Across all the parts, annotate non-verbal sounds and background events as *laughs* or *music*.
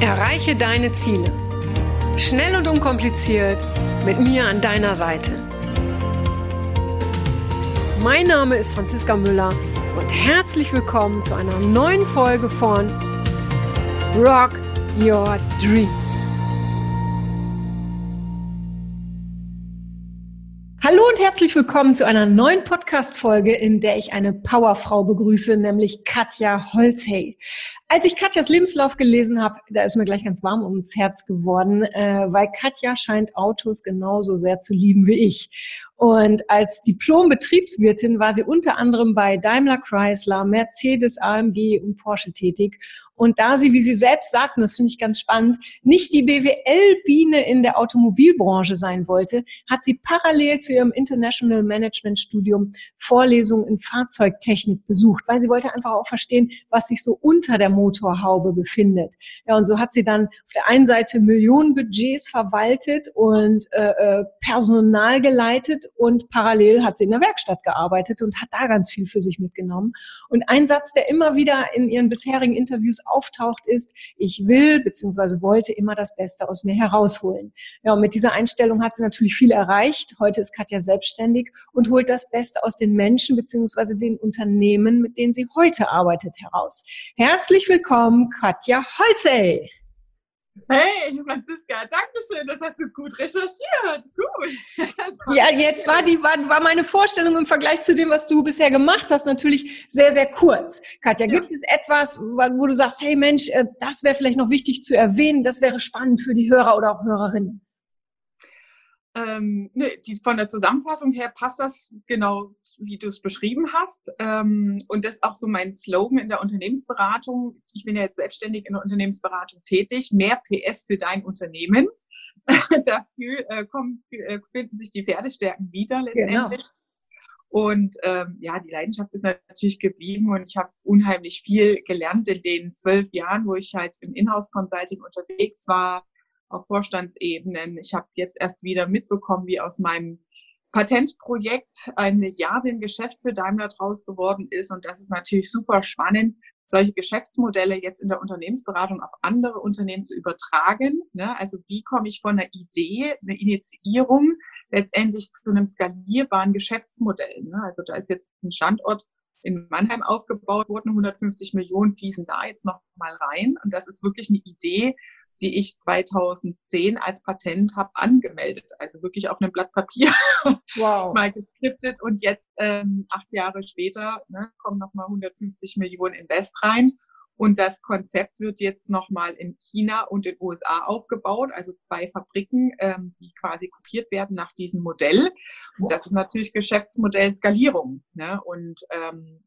Erreiche deine Ziele. Schnell und unkompliziert mit mir an deiner Seite. Mein Name ist Franziska Müller und herzlich willkommen zu einer neuen Folge von Rock Your Dreams. Hallo und herzlich willkommen zu einer neuen Podcast-Folge, in der ich eine Powerfrau begrüße, nämlich Katja Holzhey. Als ich Katjas Lebenslauf gelesen habe, da ist mir gleich ganz warm ums Herz geworden, äh, weil Katja scheint Autos genauso sehr zu lieben wie ich. Und als Diplom-Betriebswirtin war sie unter anderem bei Daimler Chrysler, Mercedes, AMG und Porsche tätig. Und da sie, wie sie selbst sagt, und das finde ich ganz spannend, nicht die BWL-Biene in der Automobilbranche sein wollte, hat sie parallel zu ihrem International Management Studium Vorlesungen in Fahrzeugtechnik besucht, weil sie wollte einfach auch verstehen, was sich so unter der Motorhaube befindet. Ja, und so hat sie dann auf der einen Seite Millionenbudgets verwaltet und äh, äh, Personal geleitet und parallel hat sie in der Werkstatt gearbeitet und hat da ganz viel für sich mitgenommen. Und ein Satz, der immer wieder in ihren bisherigen Interviews auftaucht, ist, ich will bzw. wollte immer das Beste aus mir herausholen. Ja, und mit dieser Einstellung hat sie natürlich viel erreicht. Heute ist Katja selbstständig und holt das Beste aus den Menschen bzw. den Unternehmen, mit denen sie heute arbeitet, heraus. Herzlich willkommen, Katja Holzey. Hey, Franziska, danke schön, das hast du gut recherchiert. Gut. *laughs* Ja, jetzt war, die, war, war meine Vorstellung im Vergleich zu dem, was du bisher gemacht hast, natürlich sehr, sehr kurz. Katja, ja. gibt es etwas, wo du sagst, hey Mensch, äh, das wäre vielleicht noch wichtig zu erwähnen, das wäre spannend für die Hörer oder auch Hörerinnen? Ähm, ne, die, von der Zusammenfassung her passt das genau, wie du es beschrieben hast. Ähm, und das ist auch so mein Slogan in der Unternehmensberatung. Ich bin ja jetzt selbstständig in der Unternehmensberatung tätig. Mehr PS für dein Unternehmen. *laughs* Dafür äh, kommen, äh, finden sich die Pferdestärken wieder letztendlich. Genau. Und ähm, ja, die Leidenschaft ist natürlich geblieben und ich habe unheimlich viel gelernt in den zwölf Jahren, wo ich halt im Inhouse-Consulting unterwegs war auf Vorstandsebenen. Ich habe jetzt erst wieder mitbekommen, wie aus meinem Patentprojekt ein Milliardengeschäft für Daimler draus geworden ist. Und das ist natürlich super spannend, solche Geschäftsmodelle jetzt in der Unternehmensberatung auf andere Unternehmen zu übertragen. Ne? Also wie komme ich von einer Idee, einer Initiierung letztendlich zu einem skalierbaren Geschäftsmodell? Ne? Also da ist jetzt ein Standort in Mannheim aufgebaut worden, 150 Millionen fließen da jetzt noch mal rein. Und das ist wirklich eine Idee, die ich 2010 als Patent habe angemeldet. Also wirklich auf einem Blatt Papier *laughs* wow. mal geskriptet und jetzt ähm, acht Jahre später ne, kommen nochmal 150 Millionen Invest rein. Und das Konzept wird jetzt nochmal in China und in den USA aufgebaut, also zwei Fabriken, ähm, die quasi kopiert werden nach diesem Modell. Und das ist natürlich Geschäftsmodell Skalierung. Ne? Und ähm,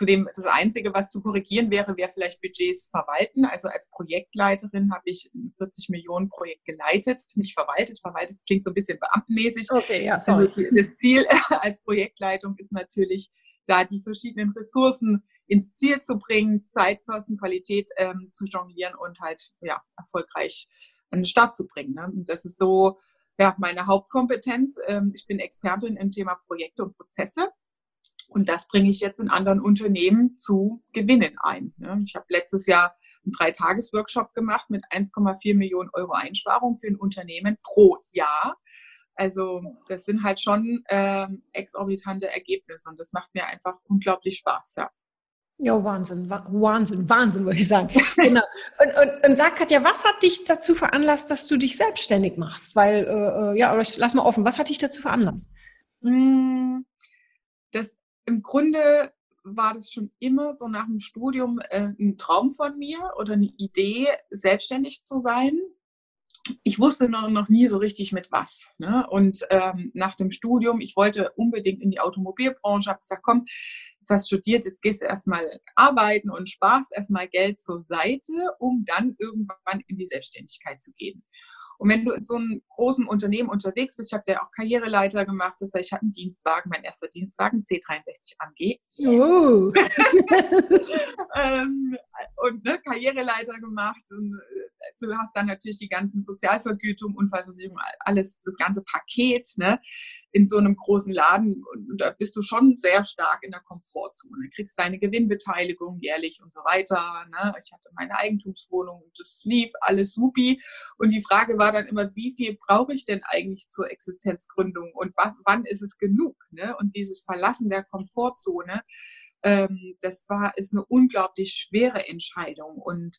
Zudem das Einzige, was zu korrigieren wäre, wäre vielleicht Budgets verwalten. Also als Projektleiterin habe ich ein 40 Millionen Projekt geleitet, nicht verwaltet. Verwaltet klingt so ein bisschen beamtenmäßig. Okay, ja, sorry. Also das Ziel *laughs* als Projektleitung ist natürlich, da die verschiedenen Ressourcen ins Ziel zu bringen, Zeit, Kosten, Qualität ähm, zu jonglieren und halt ja, erfolgreich an den Start zu bringen. Ne? Und das ist so ja, meine Hauptkompetenz. Ähm, ich bin Expertin im Thema Projekte und Prozesse. Und das bringe ich jetzt in anderen Unternehmen zu Gewinnen ein. Ich habe letztes Jahr einen Dreitages-Workshop gemacht mit 1,4 Millionen Euro Einsparung für ein Unternehmen pro Jahr. Also das sind halt schon ähm, exorbitante Ergebnisse und das macht mir einfach unglaublich Spaß, ja. Ja, Wahnsinn, Wahnsinn, Wahnsinn, würde ich sagen. genau. Und, und, und sag, Katja, was hat dich dazu veranlasst, dass du dich selbstständig machst? Weil, äh, äh ja, oder ich lass mal offen, was hat dich dazu veranlasst? Hm, das im Grunde war das schon immer so nach dem Studium äh, ein Traum von mir oder eine Idee, selbstständig zu sein. Ich wusste noch, noch nie so richtig mit was. Ne? Und ähm, nach dem Studium, ich wollte unbedingt in die Automobilbranche, habe gesagt, komm, jetzt hast du studiert, jetzt gehst du erstmal arbeiten und sparst erstmal Geld zur Seite, um dann irgendwann in die Selbstständigkeit zu gehen. Und wenn du in so einem großen Unternehmen unterwegs bist, ich habe ja auch Karriereleiter gemacht, das heißt, ich hatte einen Dienstwagen, mein erster Dienstwagen, C63 AMG. Uh. *laughs* ähm, und ne, Karriereleiter gemacht. Und äh, du hast dann natürlich die ganzen Sozialvergütungen, Unfallversicherung, alles, das ganze Paket, ne? In so einem großen Laden. Und da bist du schon sehr stark in der Komfortzone. Du kriegst deine Gewinnbeteiligung jährlich und so weiter. Ne? Ich hatte meine Eigentumswohnung und das lief alles supi. Und die Frage war dann immer, wie viel brauche ich denn eigentlich zur Existenzgründung und wann ist es genug? Ne? Und dieses Verlassen der Komfortzone, ähm, das war, ist eine unglaublich schwere Entscheidung. Und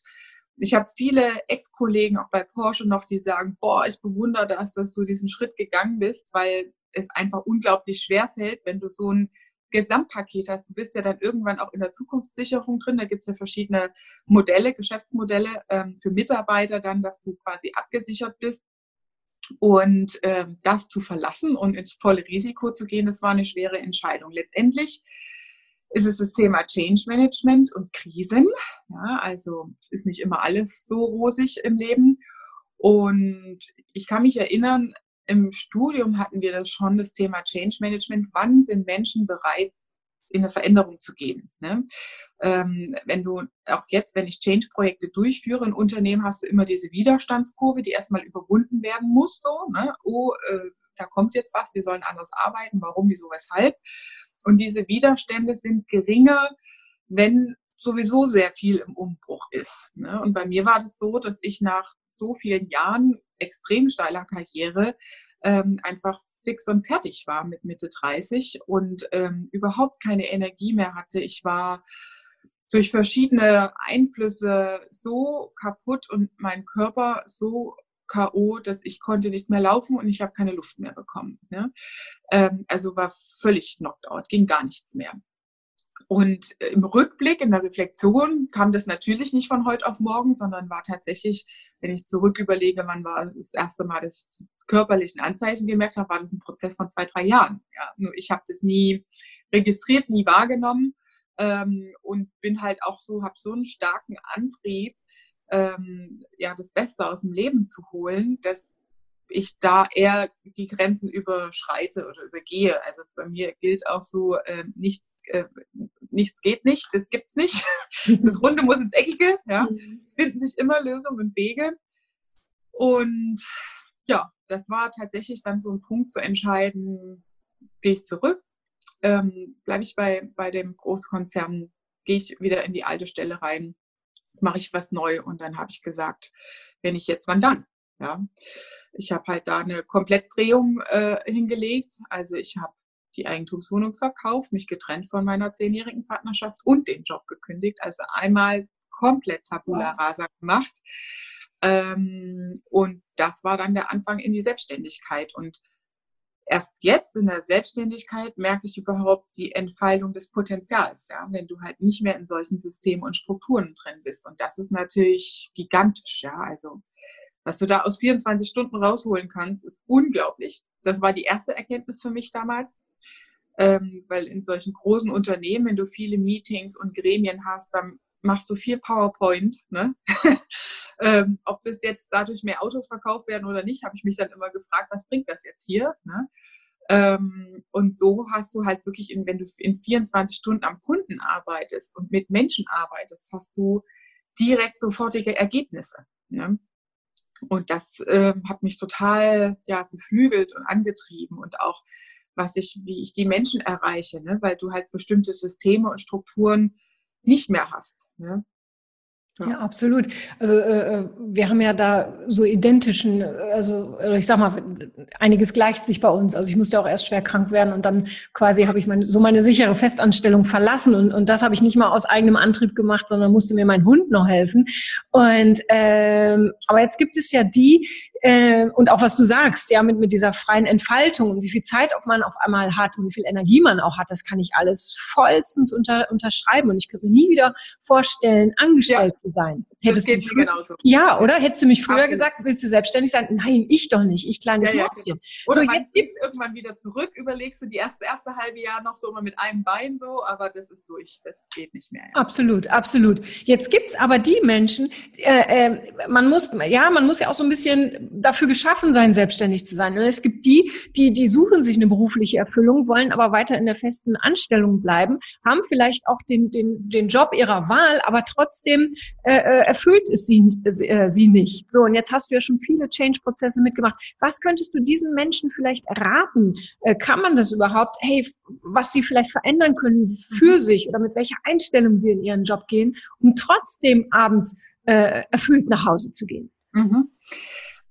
ich habe viele Ex-Kollegen auch bei Porsche noch, die sagen, boah, ich bewundere das, dass du diesen Schritt gegangen bist, weil es einfach unglaublich schwer fällt, wenn du so ein Gesamtpaket hast. Du bist ja dann irgendwann auch in der Zukunftssicherung drin. Da gibt es ja verschiedene Modelle, Geschäftsmodelle ähm, für Mitarbeiter dann, dass du quasi abgesichert bist. Und ähm, das zu verlassen und ins volle Risiko zu gehen, das war eine schwere Entscheidung. Letztendlich ist es das Thema Change Management und Krisen. Ja, also es ist nicht immer alles so rosig im Leben. Und ich kann mich erinnern, im Studium hatten wir das schon, das Thema Change Management. Wann sind Menschen bereit, in eine Veränderung zu gehen? Ne? Ähm, wenn du auch jetzt, wenn ich Change-Projekte durchführe in Unternehmen, hast du immer diese Widerstandskurve, die erstmal überwunden werden muss. So, ne? Oh, äh, da kommt jetzt was, wir sollen anders arbeiten. Warum, wieso, weshalb? Und diese Widerstände sind geringer, wenn sowieso sehr viel im Umbruch ist. Ne? Und bei mir war das so, dass ich nach so vielen Jahren extrem steiler Karriere ähm, einfach fix und fertig war mit Mitte 30 und ähm, überhaupt keine Energie mehr hatte. Ich war durch verschiedene Einflüsse so kaputt und mein Körper so K.O., dass ich konnte nicht mehr laufen und ich habe keine Luft mehr bekommen. Ne? Ähm, also war völlig knocked out, ging gar nichts mehr. Und im Rückblick, in der Reflexion, kam das natürlich nicht von heute auf morgen, sondern war tatsächlich, wenn ich zurück überlege, wann war das erste Mal, dass ich körperlichen Anzeichen gemerkt habe, war das ein Prozess von zwei, drei Jahren. Ja, nur ich habe das nie registriert, nie wahrgenommen ähm, und bin halt auch so, habe so einen starken Antrieb, ähm, ja, das Beste aus dem Leben zu holen, dass ich da eher die Grenzen überschreite oder übergehe. Also bei mir gilt auch so, äh, nichts, äh, nichts geht nicht, das gibt's nicht. *laughs* Das Runde muss ins Eckige. Ja. Mhm. Es finden sich immer Lösungen und Wege. Und ja, das war tatsächlich dann so ein Punkt zu entscheiden, gehe ich zurück, ähm, bleibe ich bei, bei dem Großkonzern, gehe ich wieder in die alte Stelle rein mache ich was neu. Und dann habe ich gesagt, wenn ich jetzt, wann dann? Ja, ich habe halt da eine Komplettdrehung äh, hingelegt. Also ich habe die Eigentumswohnung verkauft, mich getrennt von meiner zehnjährigen Partnerschaft und den Job gekündigt. Also einmal komplett Tabula Rasa gemacht. Ähm, und das war dann der Anfang in die Selbstständigkeit. Und erst jetzt in der Selbstständigkeit merke ich überhaupt die Entfaltung des Potenzials, ja, wenn du halt nicht mehr in solchen Systemen und Strukturen drin bist. Und das ist natürlich gigantisch, ja. Also, was du da aus 24 Stunden rausholen kannst, ist unglaublich. Das war die erste Erkenntnis für mich damals. Ähm, weil in solchen großen Unternehmen, wenn du viele Meetings und Gremien hast, dann machst du viel PowerPoint. Ne? *laughs* ähm, ob das jetzt dadurch mehr Autos verkauft werden oder nicht, habe ich mich dann immer gefragt, was bringt das jetzt hier? Ne? Ähm, und so hast du halt wirklich, in, wenn du in 24 Stunden am Kunden arbeitest und mit Menschen arbeitest, hast du direkt sofortige Ergebnisse. Ne? Und das äh, hat mich total ja, beflügelt und angetrieben und auch, was ich, wie ich die Menschen erreiche, ne? weil du halt bestimmte Systeme und Strukturen nicht mehr hast. Ne? Ja. ja, absolut. Also äh, äh, wir haben ja da so identischen, also ich sag mal, einiges gleicht sich bei uns. Also ich musste auch erst schwer krank werden und dann quasi habe ich meine, so meine sichere Festanstellung verlassen und, und das habe ich nicht mal aus eigenem Antrieb gemacht, sondern musste mir mein Hund noch helfen. Und ähm, aber jetzt gibt es ja die, äh, und auch was du sagst, ja, mit, mit dieser freien Entfaltung und wie viel Zeit auch man auf einmal hat und wie viel Energie man auch hat, das kann ich alles vollstens unter, unterschreiben. Und ich könnte mir nie wieder vorstellen, angestellt ja. zu sein. Hättest das geht du genauso. Ja, oder? Hättest du mich früher Absolut. gesagt, willst du selbstständig sein? Nein, ich doch nicht. Ich kleines ja, ja, Mäuschen. Genau. Oder so, jetzt gehst irgendwann wieder zurück, überlegst du die erste, erste halbe Jahr noch so immer mit einem Bein so, aber das ist durch. Das geht nicht mehr. Ja. Absolut, absolut. Jetzt gibt's aber die Menschen, äh, äh, man muss, ja, man muss ja auch so ein bisschen dafür geschaffen sein, selbstständig zu sein. Und es gibt die, die, die suchen sich eine berufliche Erfüllung, wollen aber weiter in der festen Anstellung bleiben, haben vielleicht auch den, den, den Job ihrer Wahl, aber trotzdem äh, äh erfüllt es sie, äh, sie nicht. So, und jetzt hast du ja schon viele Change-Prozesse mitgemacht. Was könntest du diesen Menschen vielleicht raten? Äh, kann man das überhaupt? Hey, was sie vielleicht verändern können für sich oder mit welcher Einstellung sie in ihren Job gehen, um trotzdem abends äh, erfüllt nach Hause zu gehen? Mhm.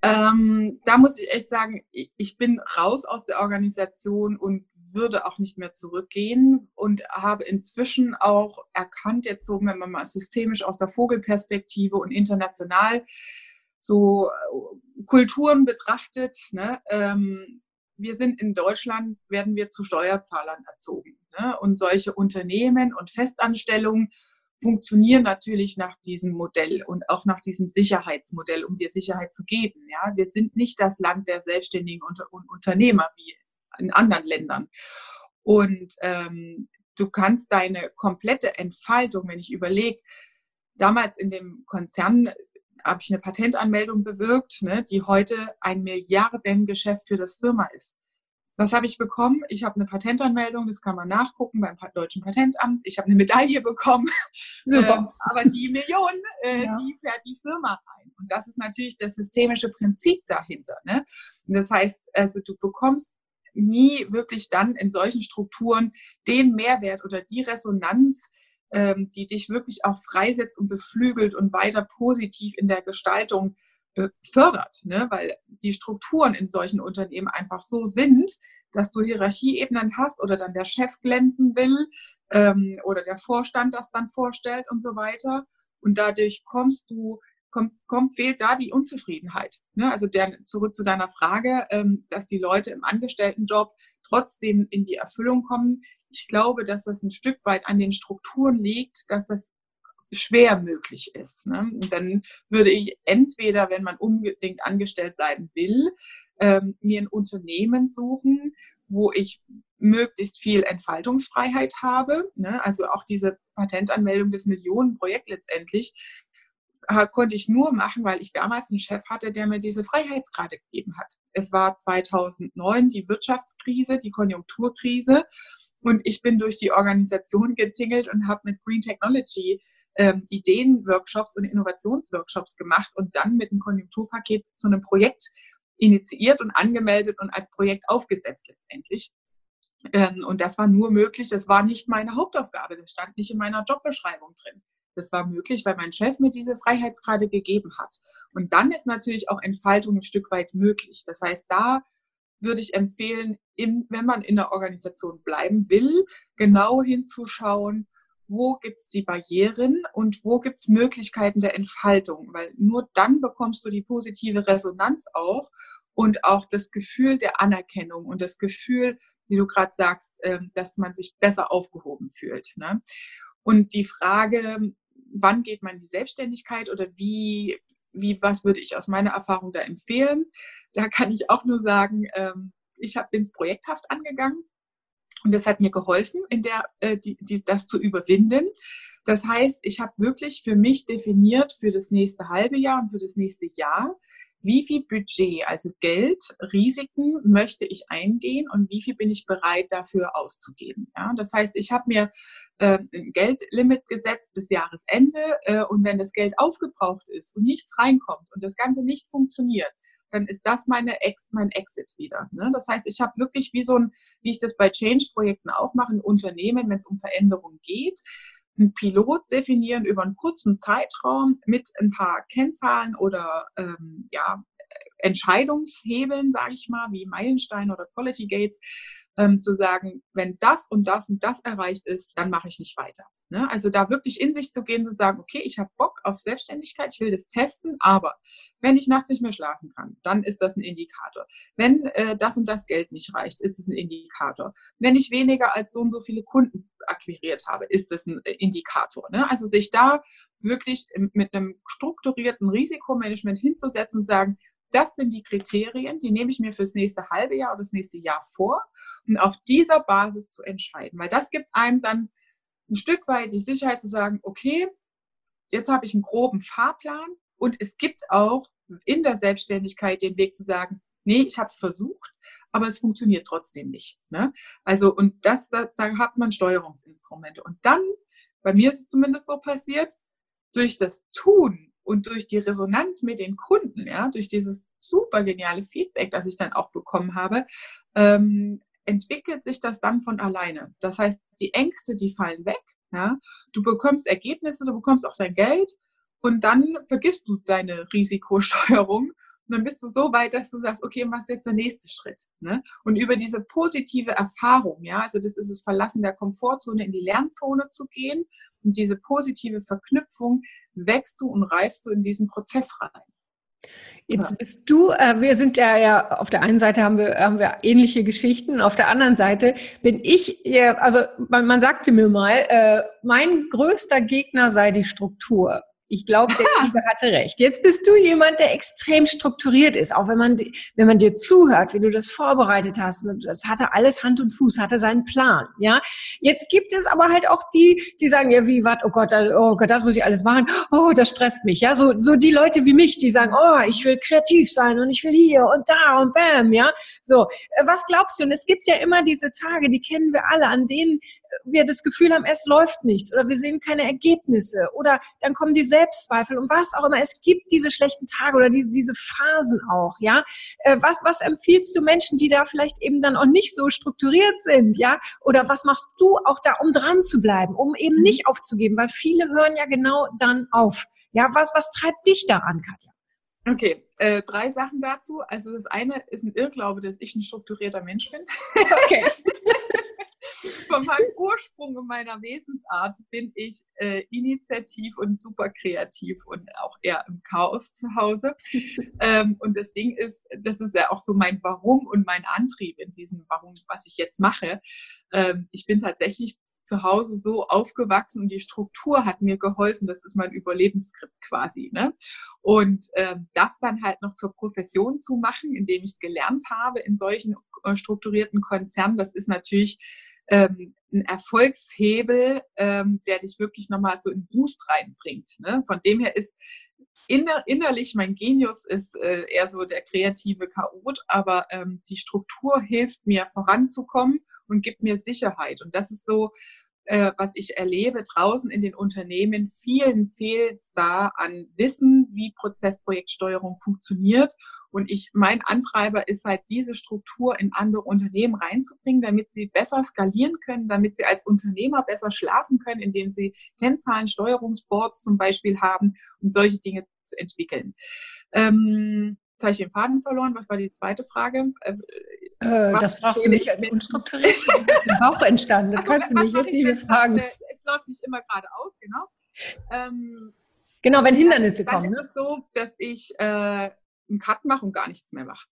Ähm, da muss ich echt sagen, ich bin raus aus der Organisation und würde auch nicht mehr zurückgehen und habe inzwischen auch erkannt, jetzt so, wenn man mal systemisch aus der Vogelperspektive und international so äh, Kulturen betrachtet, ne, ähm, wir sind in Deutschland, werden wir zu Steuerzahlern erzogen. Ne? Und solche Unternehmen und Festanstellungen funktionieren natürlich nach diesem Modell und auch nach diesem Sicherheitsmodell, um dir Sicherheit zu geben. Ja, wir sind nicht das Land der Selbstständigen und Unternehmer wie in anderen Ländern. Und ähm, du kannst deine komplette Entfaltung, wenn ich überlege, damals in dem Konzern habe ich eine Patentanmeldung bewirkt, ne, die heute ein Milliardengeschäft für das Firma ist. Was habe ich bekommen? Ich habe eine Patentanmeldung, das kann man nachgucken beim Deutschen Patentamt. Ich habe eine Medaille bekommen. *laughs* Super. Ähm, aber die Million, äh, ja. die fährt die Firma rein. Und das ist natürlich das systemische Prinzip dahinter. Ne? Das heißt, also du bekommst nie wirklich dann in solchen Strukturen den Mehrwert oder die Resonanz, ähm, die dich wirklich auch freisetzt und beflügelt und weiter positiv in der Gestaltung fördert, ne? weil die Strukturen in solchen Unternehmen einfach so sind, dass du Hierarchieebenen hast oder dann der Chef glänzen will ähm, oder der Vorstand das dann vorstellt und so weiter. Und dadurch kommst du, kommt, kommt fehlt da die Unzufriedenheit. Ne? Also der, zurück zu deiner Frage, ähm, dass die Leute im Angestelltenjob trotzdem in die Erfüllung kommen. Ich glaube, dass das ein Stück weit an den Strukturen liegt, dass das schwer möglich ist. Ne? Und dann würde ich entweder, wenn man unbedingt angestellt bleiben will, ähm, mir ein Unternehmen suchen, wo ich möglichst viel Entfaltungsfreiheit habe. Ne? Also auch diese Patentanmeldung des Millionenprojekt letztendlich konnte ich nur machen, weil ich damals einen Chef hatte, der mir diese Freiheitsgrade gegeben hat. Es war 2009 die Wirtschaftskrise, die Konjunkturkrise und ich bin durch die Organisation getingelt und habe mit Green Technology ähm, Ideenworkshops und Innovationsworkshops gemacht und dann mit einem Konjunkturpaket zu einem Projekt initiiert und angemeldet und als Projekt aufgesetzt letztendlich. Ähm, und das war nur möglich, das war nicht meine Hauptaufgabe, das stand nicht in meiner Jobbeschreibung drin. Das war möglich, weil mein Chef mir diese Freiheitsgrade gegeben hat. Und dann ist natürlich auch Entfaltung ein Stück weit möglich. Das heißt, da würde ich empfehlen, in, wenn man in der Organisation bleiben will, genau hinzuschauen, wo gibt es die Barrieren und wo gibt es Möglichkeiten der Entfaltung, weil nur dann bekommst du die positive Resonanz auch und auch das Gefühl der Anerkennung und das Gefühl, wie du gerade sagst, ähm, dass man sich besser aufgehoben fühlt. Ne? Und die Frage, wann geht man in die Selbstständigkeit oder wie, wie, was würde ich aus meiner Erfahrung da empfehlen? Da kann ich auch nur sagen, ähm, ich bin es projekthaft angegangen. Und das hat mir geholfen, in der, äh, die, die, das zu überwinden. Das heißt, ich habe wirklich für mich definiert für das nächste halbe Jahr und für das nächste Jahr, wie viel Budget, also Geld, Risiken möchte ich eingehen und wie viel bin ich bereit dafür auszugeben. Ja, das heißt, ich habe mir äh, ein Geldlimit gesetzt bis Jahresende äh, und wenn das Geld aufgebraucht ist und nichts reinkommt und das Ganze nicht funktioniert, dann ist das meine Ex, mein Exit wieder. Ne? Das heißt, ich habe wirklich wie so ein, wie ich das bei Change-Projekten auch mache, ein Unternehmen, wenn es um Veränderungen geht, ein Pilot definieren über einen kurzen Zeitraum mit ein paar Kennzahlen oder ähm, ja, Entscheidungshebeln, sage ich mal, wie Meilensteine oder Quality Gates, ähm, zu sagen, wenn das und das und das erreicht ist, dann mache ich nicht weiter. Ne? Also da wirklich in sich zu gehen, zu sagen, okay, ich habe Bock auf Selbstständigkeit, ich will das testen, aber wenn ich nachts nicht mehr schlafen kann, dann ist das ein Indikator. Wenn äh, das und das Geld nicht reicht, ist es ein Indikator. Wenn ich weniger als so und so viele Kunden akquiriert habe, ist das ein äh, Indikator. Ne? Also sich da wirklich mit einem strukturierten Risikomanagement hinzusetzen und sagen, das sind die Kriterien, die nehme ich mir fürs nächste halbe Jahr oder das nächste Jahr vor und auf dieser Basis zu entscheiden. Weil das gibt einem dann ein Stück weit die Sicherheit zu sagen, okay, jetzt habe ich einen groben Fahrplan und es gibt auch in der Selbstständigkeit den Weg zu sagen, nee, ich habe es versucht, aber es funktioniert trotzdem nicht. Ne? Also und das, da, da hat man Steuerungsinstrumente. Und dann, bei mir ist es zumindest so passiert, durch das Tun und durch die Resonanz mit den Kunden, ja, durch dieses super geniale Feedback, das ich dann auch bekommen habe, ähm, entwickelt sich das dann von alleine. Das heißt, die Ängste, die fallen weg. Ja? Du bekommst Ergebnisse, du bekommst auch dein Geld und dann vergisst du deine Risikosteuerung und dann bist du so weit, dass du sagst, okay, was ist jetzt der nächste Schritt? Ne? Und über diese positive Erfahrung, ja, also das ist das Verlassen der Komfortzone in die Lernzone zu gehen und diese positive Verknüpfung wächst du und reifst du in diesen Prozess rein. Jetzt bist du, äh, wir sind ja, ja, auf der einen Seite haben wir, haben wir ähnliche Geschichten, auf der anderen Seite bin ich, also man, man sagte mir mal, äh, mein größter Gegner sei die Struktur. Ich glaube, der Liebe hatte recht. Jetzt bist du jemand, der extrem strukturiert ist, auch wenn man, wenn man dir zuhört, wie du das vorbereitet hast. Das hatte alles Hand und Fuß, hatte seinen Plan, ja. Jetzt gibt es aber halt auch die, die sagen, ja, wie, was, oh Gott, oh Gott, das muss ich alles machen. Oh, das stresst mich, ja. So, so die Leute wie mich, die sagen, oh, ich will kreativ sein und ich will hier und da und bam, ja. So, äh, was glaubst du? Und es gibt ja immer diese Tage, die kennen wir alle, an denen wir das Gefühl haben, es läuft nichts oder wir sehen keine Ergebnisse oder dann kommen die Selbstzweifel und was auch immer. Es gibt diese schlechten Tage oder diese, diese Phasen auch, ja. Äh, was, was empfiehlst du Menschen, die da vielleicht eben dann auch nicht so strukturiert sind, ja? Oder was machst du auch da, um dran zu bleiben, um eben mhm. nicht aufzugeben? Weil viele hören ja genau dann auf. Ja, was, was treibt dich da an, Katja? Okay, äh, drei Sachen dazu. Also das eine ist ein Irrglaube, dass ich ein strukturierter Mensch bin. Okay. *laughs* *laughs* von meinem Ursprung und meiner Wesensart bin ich äh, initiativ und super kreativ und auch eher im Chaos zu Hause. *laughs* ähm, und das Ding ist, das ist ja auch so mein Warum und mein Antrieb in diesem Warum, was ich jetzt mache. Ähm, ich bin tatsächlich zu Hause so aufgewachsen und die Struktur hat mir geholfen. Das ist mein Überlebensskript quasi. Ne? Und ähm, das dann halt noch zur Profession zu machen, indem ich es gelernt habe in solchen äh, strukturierten Konzernen, das ist natürlich ähm, ein Erfolgshebel, ähm, der dich wirklich nochmal so in Boost reinbringt. Ne? Von dem her ist inner, innerlich mein Genius ist äh, eher so der kreative Chaot, aber ähm, die Struktur hilft mir voranzukommen und gibt mir Sicherheit. Und das ist so, äh, was ich erlebe draußen in den Unternehmen. Vielen fehlt da an Wissen, wie Prozessprojektsteuerung funktioniert. Und ich, mein Antreiber ist halt, diese Struktur in andere Unternehmen reinzubringen, damit sie besser skalieren können, damit sie als Unternehmer besser schlafen können, indem sie Kennzahlen, Steuerungsboards zum Beispiel haben und solche Dinge zu entwickeln. Ähm, jetzt habe ich den Faden verloren. Was war die zweite Frage? Äh, äh, das fragst du mich als unstrukturiert. Das ist aus dem Bauch *laughs* entstanden. Das kannst du mich jetzt nicht mehr fragen. Es läuft nicht immer geradeaus, genau. Ähm, genau, wenn Hindernisse dann kommen. Dann ist es so, dass ich äh, einen Cut mache und gar nichts mehr mache.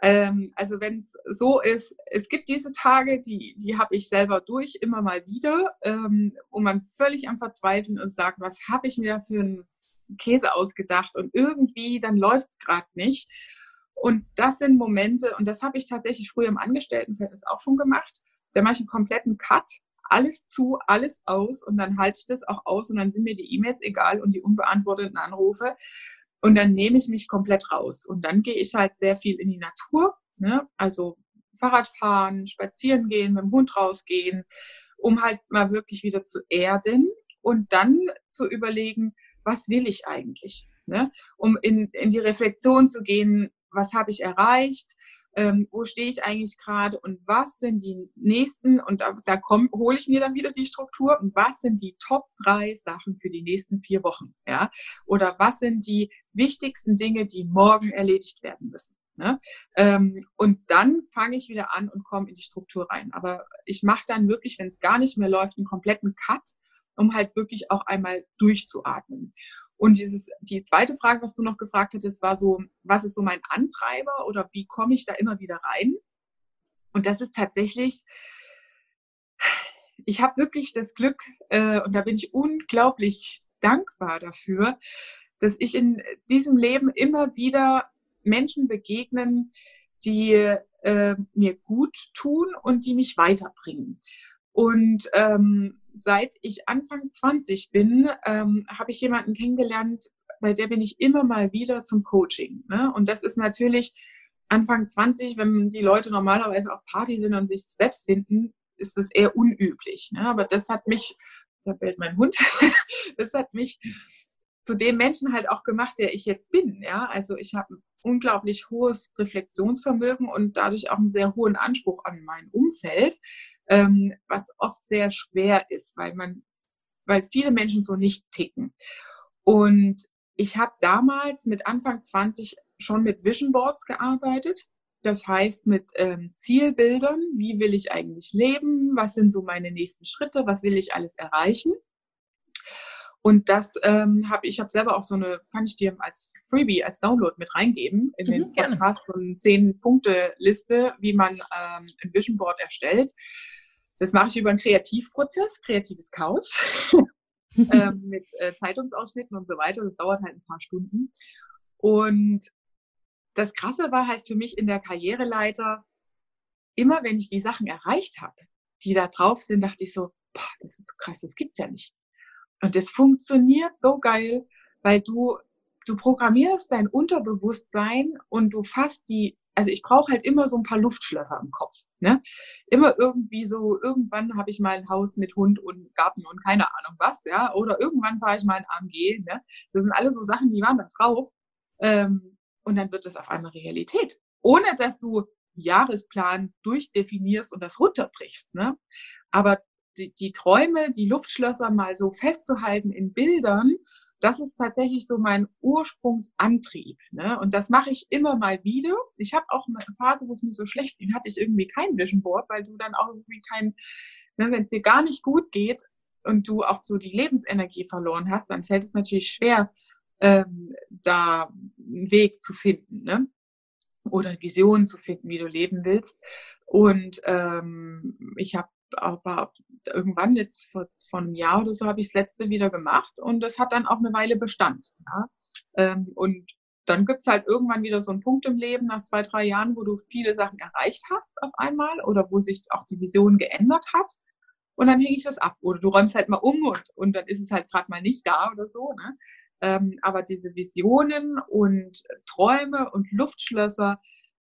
Ähm, also wenn es so ist, es gibt diese Tage, die, die habe ich selber durch, immer mal wieder, ähm, wo man völlig am Verzweifeln ist, sagt, was habe ich mir da für einen Käse ausgedacht und irgendwie, dann läuft es gerade nicht. Und das sind Momente, und das habe ich tatsächlich früher im Angestelltenverhältnis auch schon gemacht. Da mache ich einen kompletten Cut, alles zu, alles aus und dann halte ich das auch aus und dann sind mir die E-Mails egal und die unbeantworteten Anrufe. Und dann nehme ich mich komplett raus. Und dann gehe ich halt sehr viel in die Natur, ne? also Fahrradfahren, spazieren gehen, mit dem Hund rausgehen, um halt mal wirklich wieder zu erden und dann zu überlegen, was will ich eigentlich? Ne? Um in, in die Reflexion zu gehen, was habe ich erreicht, ähm, wo stehe ich eigentlich gerade und was sind die nächsten, und da, da hole ich mir dann wieder die Struktur, und was sind die Top drei Sachen für die nächsten vier Wochen, ja, oder was sind die wichtigsten Dinge, die morgen erledigt werden müssen. Ne? Ähm, und dann fange ich wieder an und komme in die Struktur rein. Aber ich mache dann wirklich, wenn es gar nicht mehr läuft, einen kompletten Cut, um halt wirklich auch einmal durchzuatmen. Und dieses, die zweite Frage, was du noch gefragt hattest, war so, was ist so mein Antreiber oder wie komme ich da immer wieder rein? Und das ist tatsächlich, ich habe wirklich das Glück, äh, und da bin ich unglaublich dankbar dafür, dass ich in diesem Leben immer wieder Menschen begegnen, die äh, mir gut tun und die mich weiterbringen. Und ähm, seit ich Anfang 20 bin, ähm, habe ich jemanden kennengelernt, bei der bin ich immer mal wieder zum Coaching. Ne? Und das ist natürlich Anfang 20, wenn die Leute normalerweise auf Party sind und sich selbst finden, ist das eher unüblich. Ne? Aber das hat mich, da bellt mein Hund, *laughs* das hat mich zu dem Menschen halt auch gemacht, der ich jetzt bin. Ja? Also ich habe ein unglaublich hohes Reflexionsvermögen und dadurch auch einen sehr hohen Anspruch an mein Umfeld, ähm, was oft sehr schwer ist, weil man, weil viele Menschen so nicht ticken. Und ich habe damals mit Anfang 20 schon mit Vision Boards gearbeitet. Das heißt mit ähm, Zielbildern, wie will ich eigentlich leben, was sind so meine nächsten Schritte, was will ich alles erreichen. Und das ähm, habe ich habe selber auch so eine, kann ich dir als Freebie, als Download mit reingeben in den mhm, Podcast so eine zehn Punkte Liste, wie man ähm, ein Vision Board erstellt. Das mache ich über einen Kreativprozess, kreatives Chaos, *laughs* ähm, mit äh, Zeitungsausschnitten und so weiter. Das dauert halt ein paar Stunden. Und das Krasse war halt für mich in der Karriereleiter, immer wenn ich die Sachen erreicht habe, die da drauf sind, dachte ich so, boah, das ist so krass, das gibt's ja nicht. Und das funktioniert so geil, weil du, du programmierst dein Unterbewusstsein und du fasst die, also ich brauche halt immer so ein paar Luftschlösser im Kopf. Ne? Immer irgendwie so, irgendwann habe ich mal ein Haus mit Hund und Garten und keine Ahnung was, ja, oder irgendwann fahre ich mal ein AMG. Ne? Das sind alles so Sachen, die waren da drauf. Ähm, und dann wird es auf einmal Realität. Ohne dass du Jahresplan durchdefinierst und das runterbrichst. Ne? Aber die, die Träume, die Luftschlösser mal so festzuhalten in Bildern, das ist tatsächlich so mein Ursprungsantrieb. Ne? Und das mache ich immer mal wieder. Ich habe auch eine Phase, wo es mir so schlecht ging, hatte ich irgendwie kein Vision Board, weil du dann auch irgendwie kein, ne, wenn es dir gar nicht gut geht und du auch so die Lebensenergie verloren hast, dann fällt es natürlich schwer, ähm, da einen Weg zu finden, ne? Oder Visionen zu finden, wie du leben willst. Und ähm, ich habe aber irgendwann jetzt vor, vor einem Jahr oder so habe ich das letzte wieder gemacht und das hat dann auch eine Weile Bestand. Ja? Ähm, und dann gibt es halt irgendwann wieder so einen Punkt im Leben nach zwei, drei Jahren, wo du viele Sachen erreicht hast auf einmal oder wo sich auch die Vision geändert hat. Und dann hänge ich das ab. Oder du räumst halt mal um und, und dann ist es halt gerade mal nicht da oder so. Ne? Ähm, aber diese Visionen und Träume und Luftschlösser,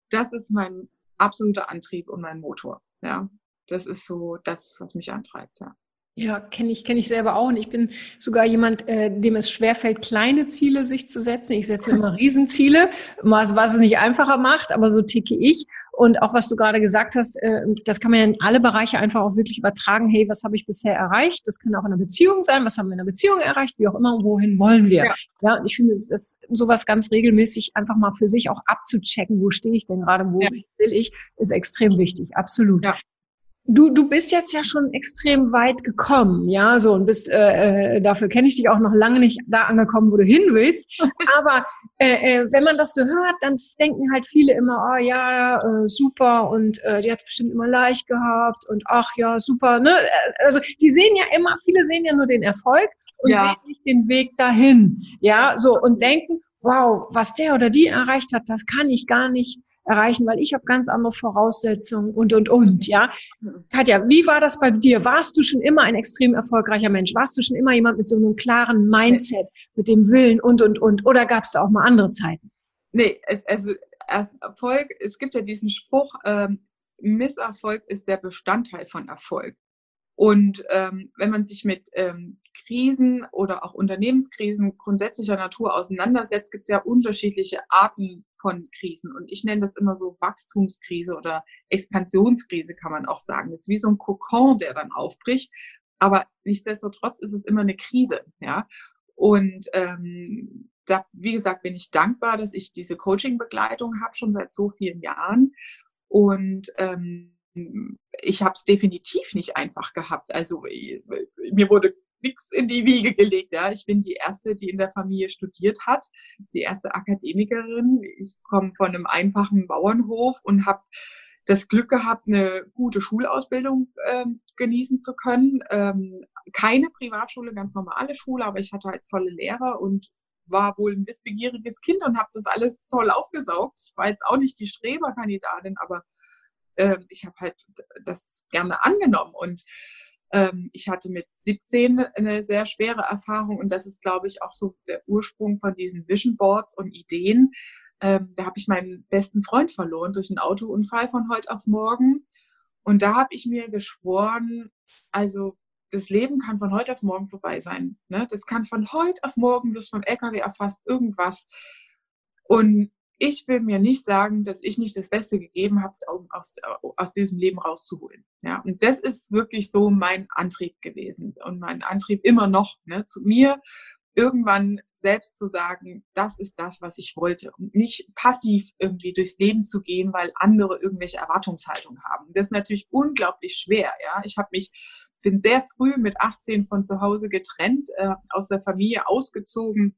das ist mein absoluter Antrieb und mein Motor. Ja, das ist so das, was mich antreibt. Ja. Ja, kenne ich, kenne ich selber auch. Und ich bin sogar jemand, äh, dem es schwerfällt, kleine Ziele sich zu setzen. Ich setze immer *laughs* Riesenziele, was, was es nicht einfacher macht, aber so ticke ich. Und auch was du gerade gesagt hast, äh, das kann man ja in alle Bereiche einfach auch wirklich übertragen. Hey, was habe ich bisher erreicht? Das kann auch in einer Beziehung sein. Was haben wir in einer Beziehung erreicht? Wie auch immer, wohin wollen wir? Ja, ja und ich finde, das, das sowas ganz regelmäßig einfach mal für sich auch abzuchecken. Wo stehe ich denn gerade? Wo ja. will ich? Ist extrem wichtig. Absolut. Ja. Du, du bist jetzt ja schon extrem weit gekommen, ja, so und bist äh, äh, dafür kenne ich dich auch noch lange nicht da angekommen, wo du hin willst. *laughs* Aber äh, äh, wenn man das so hört, dann denken halt viele immer, oh ja, äh, super und äh, die hat es bestimmt immer leicht gehabt und ach ja, super. Ne? Äh, also die sehen ja immer, viele sehen ja nur den Erfolg und ja. sehen nicht den Weg dahin, ja, so und denken, wow, was der oder die erreicht hat, das kann ich gar nicht erreichen, weil ich habe ganz andere Voraussetzungen und, und, und, ja. Katja, wie war das bei dir? Warst du schon immer ein extrem erfolgreicher Mensch? Warst du schon immer jemand mit so einem klaren Mindset, mit dem Willen und, und, und? Oder gab es da auch mal andere Zeiten? Nee, also Erfolg, es gibt ja diesen Spruch, ähm, Misserfolg ist der Bestandteil von Erfolg. Und ähm, wenn man sich mit ähm, Krisen oder auch Unternehmenskrisen grundsätzlicher Natur auseinandersetzt, gibt es ja unterschiedliche Arten von Krisen. Und ich nenne das immer so Wachstumskrise oder Expansionskrise, kann man auch sagen. Das ist wie so ein Kokon, der dann aufbricht. Aber nichtsdestotrotz ist es immer eine Krise. Ja? Und ähm, da, wie gesagt, bin ich dankbar, dass ich diese Coaching-Begleitung habe, schon seit so vielen Jahren. Und ähm, ich habe es definitiv nicht einfach gehabt. Also äh, mir wurde nichts in die Wiege gelegt. Ja. Ich bin die erste, die in der Familie studiert hat, die erste Akademikerin. Ich komme von einem einfachen Bauernhof und habe das Glück gehabt, eine gute Schulausbildung äh, genießen zu können. Ähm, keine Privatschule, ganz normale Schule, aber ich hatte halt tolle Lehrer und war wohl ein wissbegieriges Kind und habe das alles toll aufgesaugt. Ich war jetzt auch nicht die Streberkandidatin, aber äh, ich habe halt das gerne angenommen und Ähm, ich hatte mit 17 eine sehr schwere Erfahrung und das ist, glaube ich, auch so der Ursprung von diesen Vision Boards und Ideen. Ähm, da habe ich meinen besten Freund verloren durch einen Autounfall von heute auf morgen. Und da habe ich mir geschworen, also das Leben kann von heute auf morgen vorbei sein. Ne? Das kann von heute auf morgen, wirst vom LKW erfasst, irgendwas. Und ich will mir nicht sagen, dass ich nicht das Beste gegeben habe, um aus, aus diesem Leben rauszuholen. Ja, und das ist wirklich so mein Antrieb gewesen und mein Antrieb immer noch, ne, zu mir irgendwann selbst zu sagen, das ist das, was ich wollte und nicht passiv irgendwie durchs Leben zu gehen, weil andere irgendwelche Erwartungshaltungen haben. Das ist natürlich unglaublich schwer. Ja, ich habe mich bin sehr früh mit 18 von zu Hause getrennt, äh, aus der Familie ausgezogen,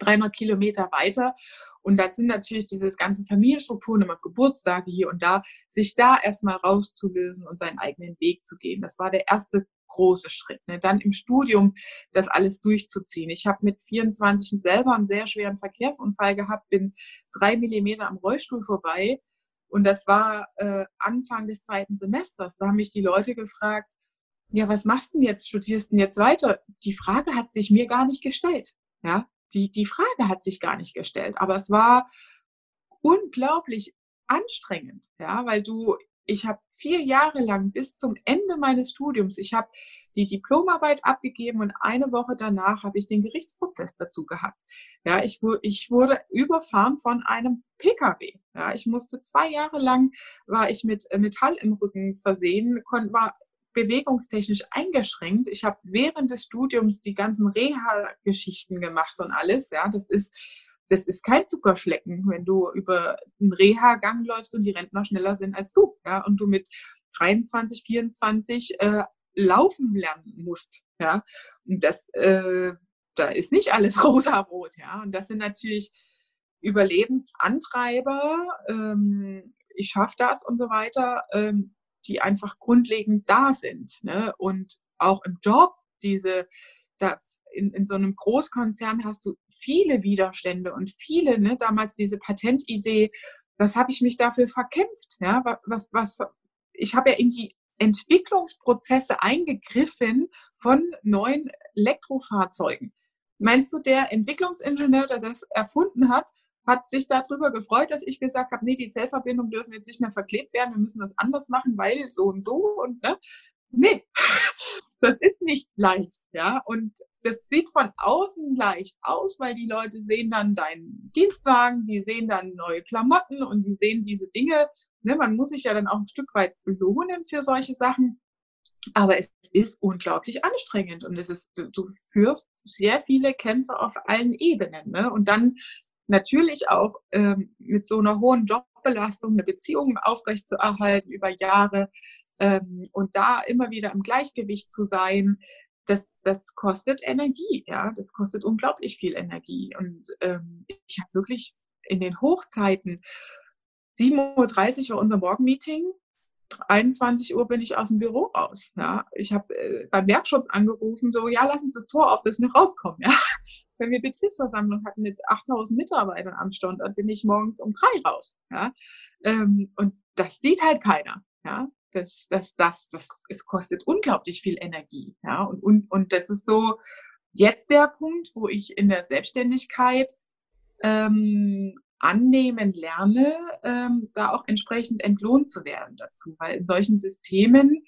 300 Kilometer weiter. Und da sind natürlich diese ganzen Familienstrukturen, immer Geburtstage hier und da, sich da erstmal rauszulösen und seinen eigenen Weg zu gehen. Das war der erste große Schritt. Ne? Dann im Studium das alles durchzuziehen. Ich habe mit 24 selber einen sehr schweren Verkehrsunfall gehabt, bin drei Millimeter am Rollstuhl vorbei. Und das war äh, Anfang des zweiten Semesters. Da haben mich die Leute gefragt, ja, was machst du denn jetzt? Studierst du denn jetzt weiter? Die Frage hat sich mir gar nicht gestellt. Ja, die, die Frage hat sich gar nicht gestellt, aber es war unglaublich anstrengend, ja, weil du, ich habe vier Jahre lang bis zum Ende meines Studiums, ich habe die Diplomarbeit abgegeben und eine Woche danach habe ich den Gerichtsprozess dazu gehabt. Ja, ich, ich wurde überfahren von einem PKW. Ja, ich musste zwei Jahre lang war ich mit Metall im Rücken versehen, kon, war bewegungstechnisch eingeschränkt. Ich habe während des Studiums die ganzen Reha-Geschichten gemacht und alles. Ja, das ist, das ist kein Zuckerschlecken, wenn du über einen Reha-Gang läufst und die Rentner schneller sind als du. Ja, und du mit 23, 24 äh, laufen lernen musst. Ja, und das, äh, da ist nicht alles *laughs* rosa-rot. Ja, und das sind natürlich Überlebensantreiber. Ähm, ich schaffe das und so weiter. Ähm, die einfach grundlegend da sind. Ne? Und auch im Job, diese, da in, in so einem Großkonzern hast du viele Widerstände und viele, ne, damals diese Patentidee, was habe ich mich dafür verkämpft? Ja? Was, was, ich habe ja in die Entwicklungsprozesse eingegriffen von neuen Elektrofahrzeugen. Meinst du, der Entwicklungsingenieur, der das erfunden hat, hat sich darüber gefreut, dass ich gesagt habe, nee, die Zellverbindungen dürfen jetzt nicht mehr verklebt werden, wir müssen das anders machen, weil so und so und ne. Nee, *laughs* das ist nicht leicht, ja. Und das sieht von außen leicht aus, weil die Leute sehen dann deinen Dienstwagen, die sehen dann neue Klamotten und die sehen diese Dinge. Ne, man muss sich ja dann auch ein Stück weit belohnen für solche Sachen. Aber es ist unglaublich anstrengend und es ist, du, du führst sehr viele Kämpfe auf allen Ebenen. Ne? Und dann natürlich auch ähm, mit so einer hohen Jobbelastung eine Beziehung aufrechtzuerhalten über Jahre ähm, und da immer wieder im Gleichgewicht zu sein, das, das kostet Energie, ja, das kostet unglaublich viel Energie. Und ähm, ich habe wirklich in den Hochzeiten 7.30 Uhr war unser Morgenmeeting, 21 Uhr bin ich aus dem Büro raus. Ja. Ich habe äh, beim Werkschutz angerufen, so, ja, lass uns das Tor auf, dass wir rauskommen. *laughs* Ja wenn wir Betriebsversammlung hatten mit 8000 Mitarbeitern am Standort, bin ich morgens um drei raus. Ja? Ähm, und das sieht halt keiner. Ja? Das, das, das, das, es kostet unglaublich viel Energie. Ja? Und, und, und das ist so jetzt der Punkt, wo ich in der Selbstständigkeit ähm, annehmen lerne, ähm, da auch entsprechend entlohnt zu werden dazu. Weil in solchen Systemen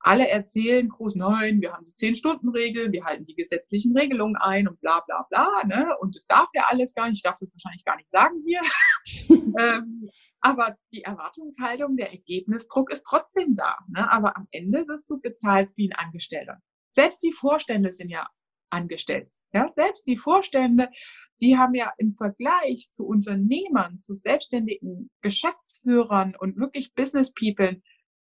alle erzählen groß, nein, wir haben die Zehn-Stunden-Regel, wir halten die gesetzlichen Regelungen ein und bla bla bla. Ne? Und das darf ja alles gar nicht, ich darf das wahrscheinlich gar nicht sagen hier. *laughs* ähm, aber die Erwartungshaltung, der Ergebnisdruck ist trotzdem da. Ne? Aber am Ende wirst du bezahlt wie ein Angestellter. Selbst die Vorstände sind ja angestellt. Ja? Selbst die Vorstände, die haben ja im Vergleich zu Unternehmern, zu selbstständigen Geschäftsführern und wirklich Business People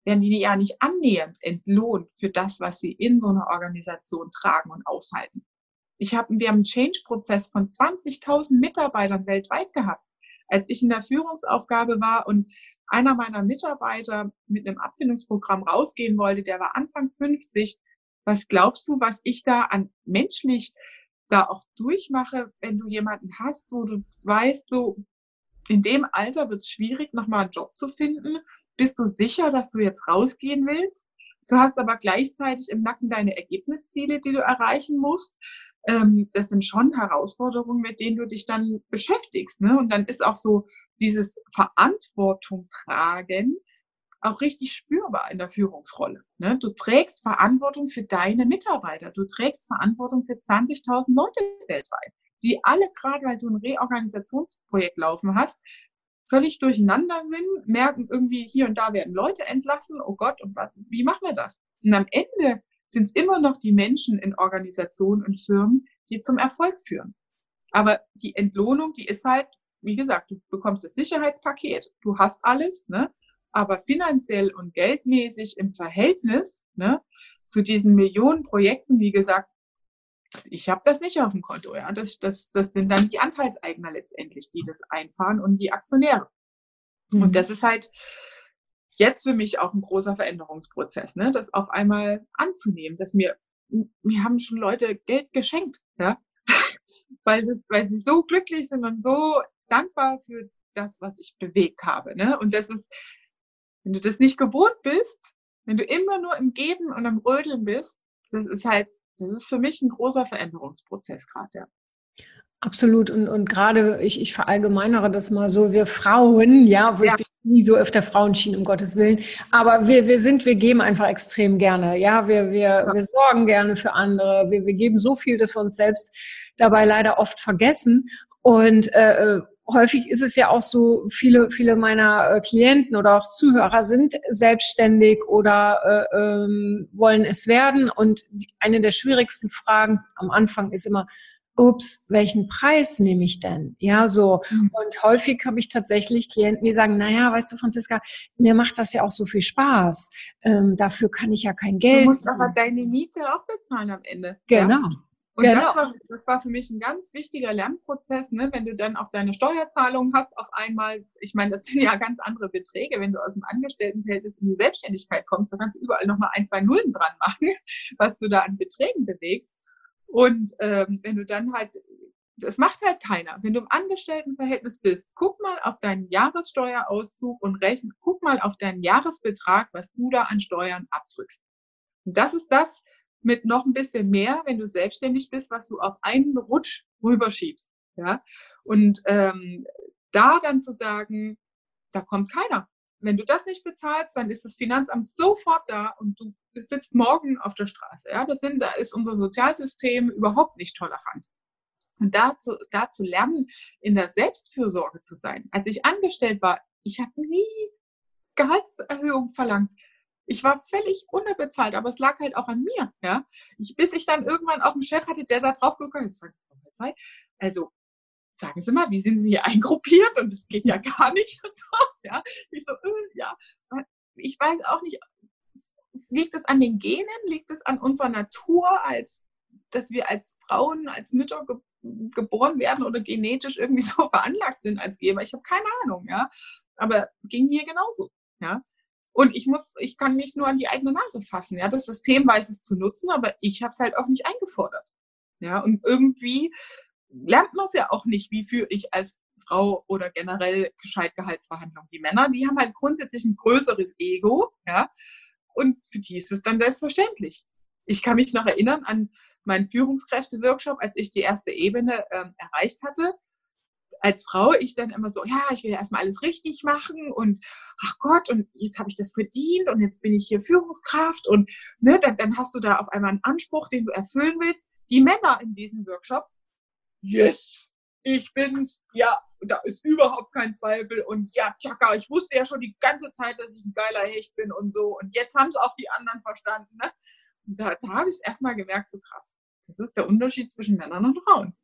werden die ja nicht annähernd entlohnt für das, was sie in so einer Organisation tragen und aushalten. Ich hab, wir haben einen Change-Prozess von 20.000 Mitarbeitern weltweit gehabt. Als ich in der Führungsaufgabe war und einer meiner Mitarbeiter mit einem Abfindungsprogramm rausgehen wollte, der war Anfang 50. Was glaubst du, was ich da an menschlich da auch durchmache, wenn du jemanden hast, wo du weißt, so in dem Alter wird es schwierig, nochmal einen Job zu finden bist du sicher, dass du jetzt rausgehen willst? Du hast aber gleichzeitig im Nacken deine Ergebnisziele, die du erreichen musst. Ähm, das sind schon Herausforderungen, mit denen du dich dann beschäftigst. Ne? Und dann ist auch so dieses Verantwortung tragen auch richtig spürbar in der Führungsrolle. Ne? Du trägst Verantwortung für deine Mitarbeiter. Du trägst Verantwortung für 20.000 Leute weltweit, die alle gerade, weil du ein Reorganisationsprojekt laufen hast, völlig durcheinander sind, merken irgendwie hier und da werden Leute entlassen. Oh Gott, und was, wie machen wir das? Und am Ende sind es immer noch die Menschen in Organisationen und Firmen, die zum Erfolg führen. Aber die Entlohnung, die ist halt, wie gesagt, du bekommst das Sicherheitspaket, du hast alles, ne? Aber finanziell und geldmäßig im Verhältnis ne, zu diesen Millionen Projekten, wie gesagt, ich habe das nicht auf dem Konto. Ja. Das, das, das sind dann die Anteilseigner letztendlich, die das einfahren und die Aktionäre. Mhm. Und das ist halt jetzt für mich auch ein großer Veränderungsprozess, ne? das auf einmal anzunehmen, dass mir, mir haben schon Leute Geld geschenkt, ja, *laughs* weil, das, weil sie so glücklich sind und so dankbar für das, was ich bewegt habe. Ne? Und das ist, wenn du das nicht gewohnt bist, wenn du immer nur im Geben und im Rödeln bist, das ist halt das ist für mich ein großer Veränderungsprozess gerade, ja. Absolut. Und, und gerade, ich, ich verallgemeinere das mal so, wir Frauen, ja, wo ja. ich nie so öfter Frauen schien, um Gottes Willen. Aber wir, wir sind, wir geben einfach extrem gerne. Ja, wir, wir, ja. wir sorgen gerne für andere. Wir, wir geben so viel, dass wir uns selbst dabei leider oft vergessen. Und äh, äh häufig ist es ja auch so, viele, viele meiner äh, Klienten oder auch Zuhörer sind selbstständig oder äh, ähm, wollen es werden. Und eine der schwierigsten Fragen am Anfang ist immer, ups, welchen Preis nehme ich denn? Ja, so. Mhm. Und häufig habe ich tatsächlich Klienten, die sagen, naja, weißt du, Franziska, mir macht das ja auch so viel Spaß. Ähm, dafür kann ich ja kein Geld. Du musst aber deine Miete auch bezahlen am Ende. Genau. Ja? Und genau. das, war, das war für mich ein ganz wichtiger Lernprozess, ne? wenn du dann auch deine Steuerzahlungen hast, auf einmal, ich meine, das sind ja ganz andere Beträge, wenn du aus dem Angestelltenverhältnis in die Selbstständigkeit kommst, da kannst du überall nochmal ein, zwei Nullen dran machen, *laughs* was du da an Beträgen bewegst. Und ähm, wenn du dann halt, das macht halt keiner. Wenn du im Angestelltenverhältnis bist, guck mal auf deinen Jahressteuerauszug und rechne, guck mal auf deinen Jahresbetrag, was du da an Steuern abdrückst. Und das ist das, mit noch ein bisschen mehr, wenn du selbstständig bist, was du auf einen Rutsch rüberschiebst. Ja? Und ähm, da dann zu sagen, da kommt keiner. Wenn du das nicht bezahlst, dann ist das Finanzamt sofort da und du sitzt morgen auf der Straße. Ja? Das sind, da ist unser Sozialsystem überhaupt nicht tolerant. Und dazu, dazu lernen, in der Selbstfürsorge zu sein. Als ich angestellt war, ich habe nie Gehaltserhöhung verlangt ich war völlig unterbezahlt, aber es lag halt auch an mir, ja. Ich, bis ich dann irgendwann auch einen Chef hatte, der da drauf gekommen ist, also sagen Sie mal, wie sind Sie hier eingruppiert? Und es geht ja *laughs* gar nicht und so, ja. Ich so, äh, ja, ich weiß auch nicht, liegt es an den Genen, liegt es an unserer Natur, als dass wir als Frauen, als Mütter ge geboren werden oder genetisch irgendwie so *laughs* veranlagt sind als Geber. Ich habe keine Ahnung, ja. Aber ging mir genauso, ja. Und ich muss, ich kann mich nur an die eigene Nase fassen. Ja, das System weiß es zu nutzen, aber ich habe es halt auch nicht eingefordert. Ja, und irgendwie lernt man es ja auch nicht, wie führe ich als Frau oder generell gescheit Gehaltsverhandlungen. Die Männer, die haben halt grundsätzlich ein größeres Ego, ja, und für die ist es dann selbstverständlich. Ich kann mich noch erinnern an meinen Führungskräfte-Workshop, als ich die erste Ebene ähm, erreicht hatte als Frau ich dann immer so, ja, ich will erstmal alles richtig machen und ach Gott, und jetzt habe ich das verdient und jetzt bin ich hier Führungskraft und ne, dann, dann hast du da auf einmal einen Anspruch, den du erfüllen willst. Die Männer in diesem Workshop, yes, ich bin's, ja, da ist überhaupt kein Zweifel und ja, tschakka, ich wusste ja schon die ganze Zeit, dass ich ein geiler Hecht bin und so und jetzt haben es auch die anderen verstanden. Ne? Da, da habe ich erstmal gemerkt, so krass, das ist der Unterschied zwischen Männern und Frauen.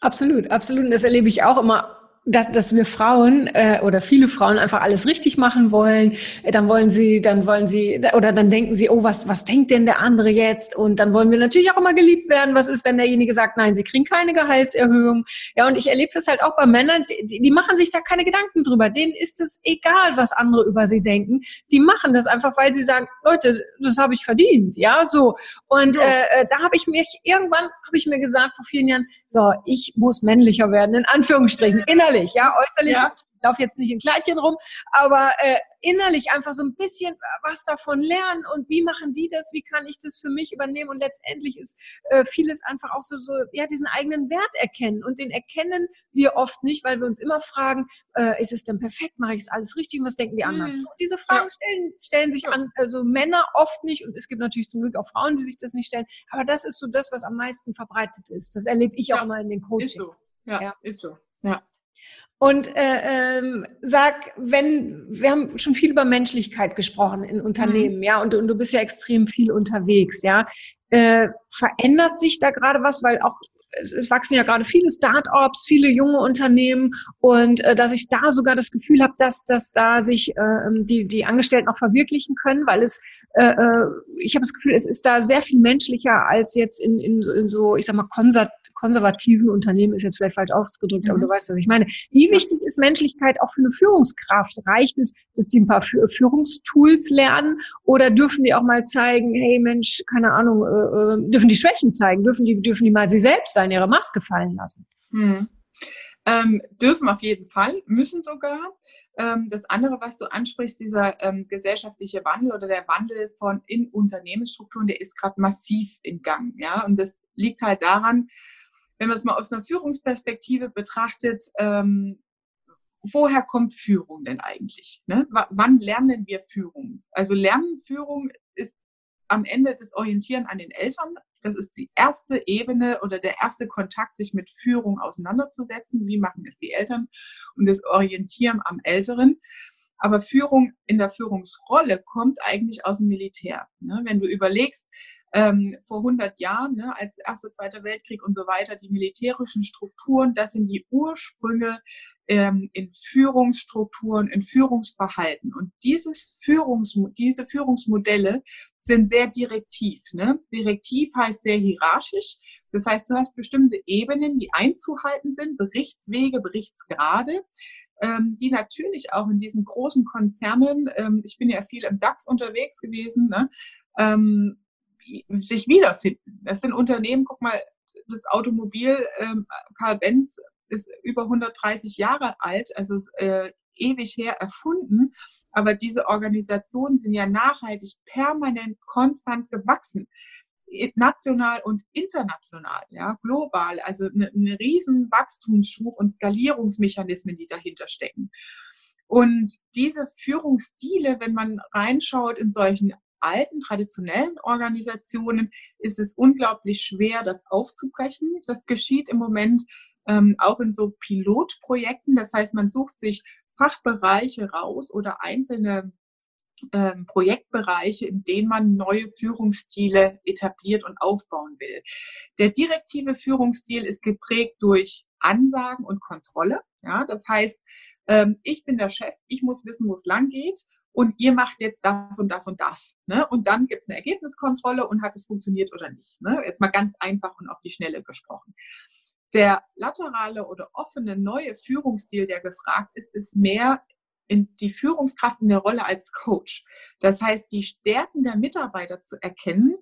Absolut, absolut. Und das erlebe ich auch immer dass, dass wir Frauen äh, oder viele Frauen einfach alles richtig machen wollen, äh, dann wollen sie, dann wollen sie oder dann denken sie, oh, was, was denkt denn der andere jetzt? Und dann wollen wir natürlich auch immer geliebt werden. Was ist, wenn derjenige sagt, nein, sie kriegen keine Gehaltserhöhung? Ja, und ich erlebe das halt auch bei Männern, die, die machen sich da keine Gedanken drüber. Denen ist es egal, was andere über sie denken. Die machen das einfach, weil sie sagen, Leute, das habe ich verdient. Ja, so. Und ja. Äh, äh, da habe ich mich irgendwann habe ich mir gesagt vor vielen Jahren, so, ich muss männlicher werden, in Anführungsstrichen, innerlich, ja, äußerlich ja. laufe jetzt nicht in Kleidchen rum, aber äh, innerlich einfach so ein bisschen was davon lernen und wie machen die das, wie kann ich das für mich übernehmen und letztendlich ist äh, vieles einfach auch so, so, ja, diesen eigenen Wert erkennen und den erkennen wir oft nicht, weil wir uns immer fragen, äh, ist es denn perfekt, mache ich es alles richtig, was denken die anderen? Mhm. So, diese Fragen ja. stellen, stellen sich an, also Männer oft nicht und es gibt natürlich zum Glück auch Frauen, die sich das nicht stellen, aber das ist so das, was am meisten verbreitet ist. Das erlebe ich auch immer in den Coachings. Ist so. Ja, ja. ist so. Ja. Und äh, ähm, sag, wenn wir haben schon viel über Menschlichkeit gesprochen in Unternehmen, mhm. ja, und, und, du bist ja extrem viel unterwegs, ja. Äh, verändert sich da gerade was, weil auch es, wachsen ja gerade viele Start-ups, viele junge Unternehmen und äh, dass ich da sogar das Gefühl habe, dass, dass da sich äh, die, die Angestellten auch verwirklichen können, weil es äh, äh ich habe das Gefühl, es ist da sehr viel menschlicher als jetzt in, in, in so, ich sag mal, konsert konservativen Unternehmen ist jetzt vielleicht falsch ausgedrückt, mhm. aber du weißt, was ich meine. Wie wichtig ist Menschlichkeit auch für eine Führungskraft? Reicht es, dass die ein paar Führungstools lernen oder dürfen die auch mal zeigen, hey Mensch, keine Ahnung, äh, äh, dürfen die Schwächen zeigen? Dürfen die, dürfen die mal sie selbst sein, ihre Maske fallen lassen? Mhm. Ähm, dürfen auf jeden Fall, müssen sogar. Ähm, das andere, was du ansprichst, dieser ähm, gesellschaftliche Wandel oder der Wandel von in Unternehmensstrukturen, der ist gerade massiv in Gang. Ja, und das liegt halt daran, wenn man es mal aus einer Führungsperspektive betrachtet, ähm, woher kommt Führung denn eigentlich? Ne? Wann lernen wir Führung? Also Lernen Führung ist am Ende das Orientieren an den Eltern. Das ist die erste Ebene oder der erste Kontakt, sich mit Führung auseinanderzusetzen. Wie machen es die Eltern? Und das Orientieren am Älteren. Aber Führung in der Führungsrolle kommt eigentlich aus dem Militär. Ne? Wenn du überlegst, ähm, vor 100 Jahren, ne, als Erster, Zweiter Weltkrieg und so weiter, die militärischen Strukturen, das sind die Ursprünge ähm, in Führungsstrukturen, in Führungsverhalten. Und dieses Führungs, diese Führungsmodelle sind sehr direktiv. Ne? Direktiv heißt sehr hierarchisch. Das heißt, du hast bestimmte Ebenen, die einzuhalten sind, Berichtswege, Berichtsgrade ähm, die natürlich auch in diesen großen Konzernen, ähm, ich bin ja viel im DAX unterwegs gewesen, ne, ähm, sich wiederfinden. Das sind Unternehmen, guck mal, das Automobil ähm, Karl Benz ist über 130 Jahre alt, also äh, ewig her erfunden, aber diese Organisationen sind ja nachhaltig, permanent, konstant gewachsen national und international, ja, global, also eine, eine riesen Wachstumsschub und Skalierungsmechanismen, die dahinter stecken. Und diese Führungsstile, wenn man reinschaut in solchen alten, traditionellen Organisationen ist es unglaublich schwer, das aufzubrechen. Das geschieht im Moment ähm, auch in so Pilotprojekten. Das heißt, man sucht sich Fachbereiche raus oder einzelne ähm, Projektbereiche, in denen man neue Führungsstile etabliert und aufbauen will. Der direktive Führungsstil ist geprägt durch Ansagen und Kontrolle. Ja, das heißt, ähm, ich bin der Chef, ich muss wissen, wo es lang geht und ihr macht jetzt das und das und das. Ne? Und dann gibt es eine Ergebniskontrolle und hat es funktioniert oder nicht. Ne? Jetzt mal ganz einfach und auf die Schnelle gesprochen. Der laterale oder offene neue Führungsstil, der gefragt ist, ist mehr in die Führungskraft in der Rolle als Coach. Das heißt, die Stärken der Mitarbeiter zu erkennen,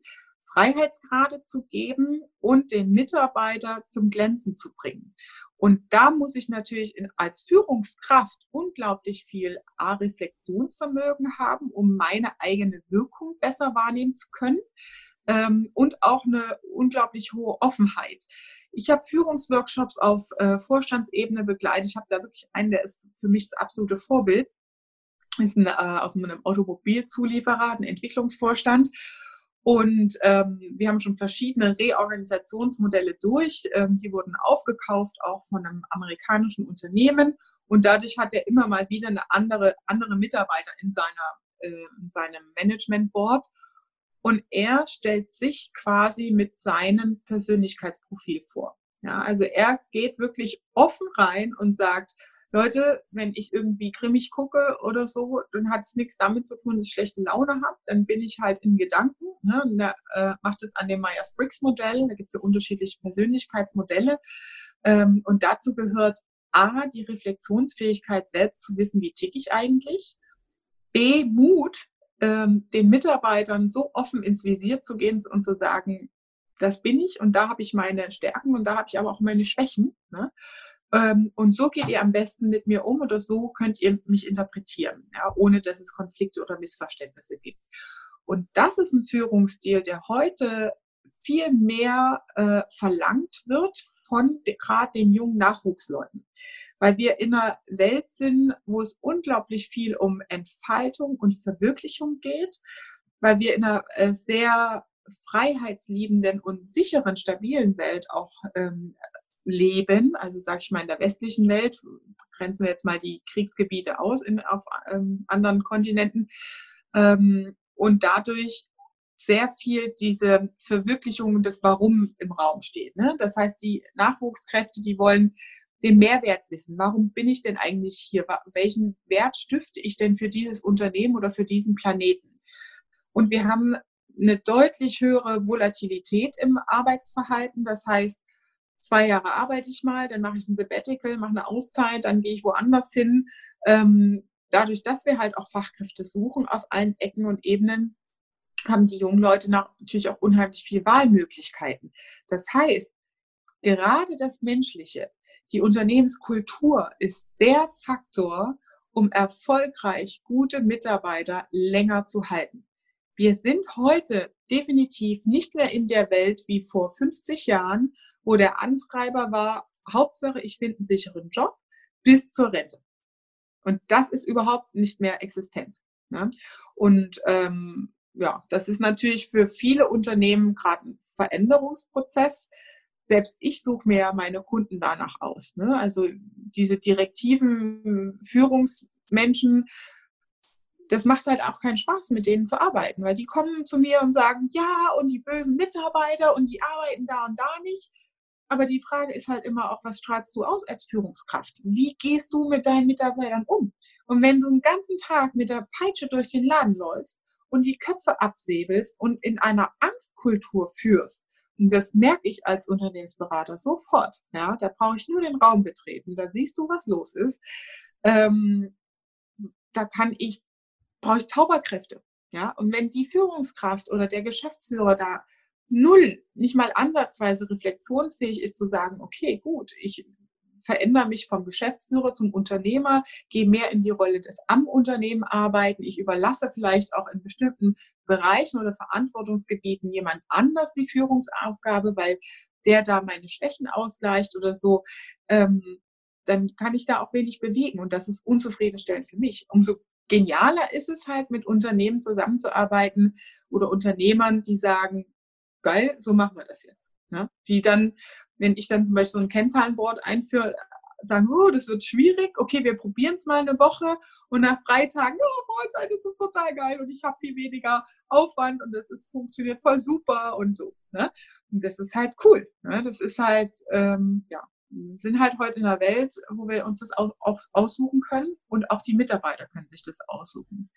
Freiheitsgrade zu geben und den Mitarbeiter zum Glänzen zu bringen. Und da muss ich natürlich in, als Führungskraft unglaublich viel A-Reflexionsvermögen haben, um meine eigene Wirkung besser wahrnehmen zu können ähm, und auch eine unglaublich hohe Offenheit. Ich habe Führungsworkshops auf äh, Vorstandsebene begleitet. Ich habe da wirklich einen, der ist für mich das absolute Vorbild. Ist ein, äh, aus einem Automobilzulieferer, ein Entwicklungsvorstand. Und ähm, wir haben schon verschiedene Reorganisationsmodelle durch. Ähm, die wurden aufgekauft, auch von einem amerikanischen Unternehmen. Und dadurch hat er immer mal wieder eine andere, andere Mitarbeiter in, seiner, äh, in seinem Management Board. Und er stellt sich quasi mit seinem Persönlichkeitsprofil vor. Ja, also er geht wirklich offen rein und sagt, Leute, wenn ich irgendwie grimmig gucke oder so, dann hat es nichts damit zu tun, dass ich schlechte Laune habe. Dann bin ich halt in Gedanken. Ne? Da äh, macht es an dem Myers-Briggs-Modell. Da gibt es ja unterschiedliche Persönlichkeitsmodelle. Ähm, und dazu gehört A, die Reflexionsfähigkeit selbst zu wissen, wie tick ich eigentlich. B, Mut, ähm, den Mitarbeitern so offen ins Visier zu gehen und zu sagen, das bin ich und da habe ich meine Stärken und da habe ich aber auch meine Schwächen. Ne? Ähm, und so geht ihr am besten mit mir um oder so könnt ihr mich interpretieren, ja, ohne dass es Konflikte oder Missverständnisse gibt. Und das ist ein Führungsstil, der heute viel mehr äh, verlangt wird von gerade den jungen Nachwuchsleuten, weil wir in einer Welt sind, wo es unglaublich viel um Entfaltung und Verwirklichung geht, weil wir in einer äh, sehr freiheitsliebenden und sicheren, stabilen Welt auch ähm, leben, also sage ich mal in der westlichen Welt, grenzen wir jetzt mal die Kriegsgebiete aus in, auf ähm, anderen Kontinenten ähm, und dadurch sehr viel diese Verwirklichung des Warum im Raum steht. Ne? Das heißt, die Nachwuchskräfte, die wollen den Mehrwert wissen. Warum bin ich denn eigentlich hier? Welchen Wert stifte ich denn für dieses Unternehmen oder für diesen Planeten? Und wir haben eine deutlich höhere Volatilität im Arbeitsverhalten. Das heißt, zwei Jahre arbeite ich mal, dann mache ich ein Sabbatical, mache eine Auszeit, dann gehe ich woanders hin. Ähm, dadurch, dass wir halt auch Fachkräfte suchen auf allen Ecken und Ebenen, haben die jungen Leute natürlich auch unheimlich viele Wahlmöglichkeiten. Das heißt, gerade das Menschliche, die Unternehmenskultur ist der Faktor, um erfolgreich gute Mitarbeiter länger zu halten. Wir sind heute definitiv nicht mehr in der Welt wie vor 50 Jahren, wo der Antreiber war, Hauptsache, ich finde einen sicheren Job bis zur Rente. Und das ist überhaupt nicht mehr existent. Ne? Und ähm, ja, das ist natürlich für viele Unternehmen gerade ein Veränderungsprozess. Selbst ich suche mir meine Kunden danach aus. Ne? Also diese direktiven Führungsmenschen, das macht halt auch keinen Spaß, mit denen zu arbeiten, weil die kommen zu mir und sagen, ja, und die bösen Mitarbeiter und die arbeiten da und da nicht. Aber die Frage ist halt immer auch, was strahlst du aus als Führungskraft? Wie gehst du mit deinen Mitarbeitern um? Und wenn du einen ganzen Tag mit der Peitsche durch den Laden läufst und die Köpfe absäbelst und in einer Angstkultur führst, und das merke ich als Unternehmensberater sofort, ja, da brauche ich nur den Raum betreten, da siehst du, was los ist. Ähm, da kann ich, brauche ich Zauberkräfte. Ja, und wenn die Führungskraft oder der Geschäftsführer da null, nicht mal ansatzweise reflexionsfähig ist, zu sagen, okay, gut, ich verändere mich vom Geschäftsführer zum Unternehmer, gehe mehr in die Rolle des am Unternehmen arbeiten. Ich überlasse vielleicht auch in bestimmten Bereichen oder Verantwortungsgebieten jemand anders die Führungsaufgabe, weil der da meine Schwächen ausgleicht oder so. Ähm, dann kann ich da auch wenig bewegen und das ist unzufriedenstellend für mich. Umso genialer ist es halt, mit Unternehmen zusammenzuarbeiten oder Unternehmern, die sagen, geil, so machen wir das jetzt. Ne? Die dann, wenn ich dann zum Beispiel so ein Kennzahlenboard einführe, sagen, oh, das wird schwierig, okay, wir probieren es mal eine Woche und nach drei Tagen, oh, Vollzeit, das ist total geil und ich habe viel weniger Aufwand und das ist, funktioniert voll super und so. Ne? Und das ist halt cool. Ne? Das ist halt, ähm, ja, sind halt heute in einer Welt, wo wir uns das auch, auch aussuchen können und auch die Mitarbeiter können sich das aussuchen.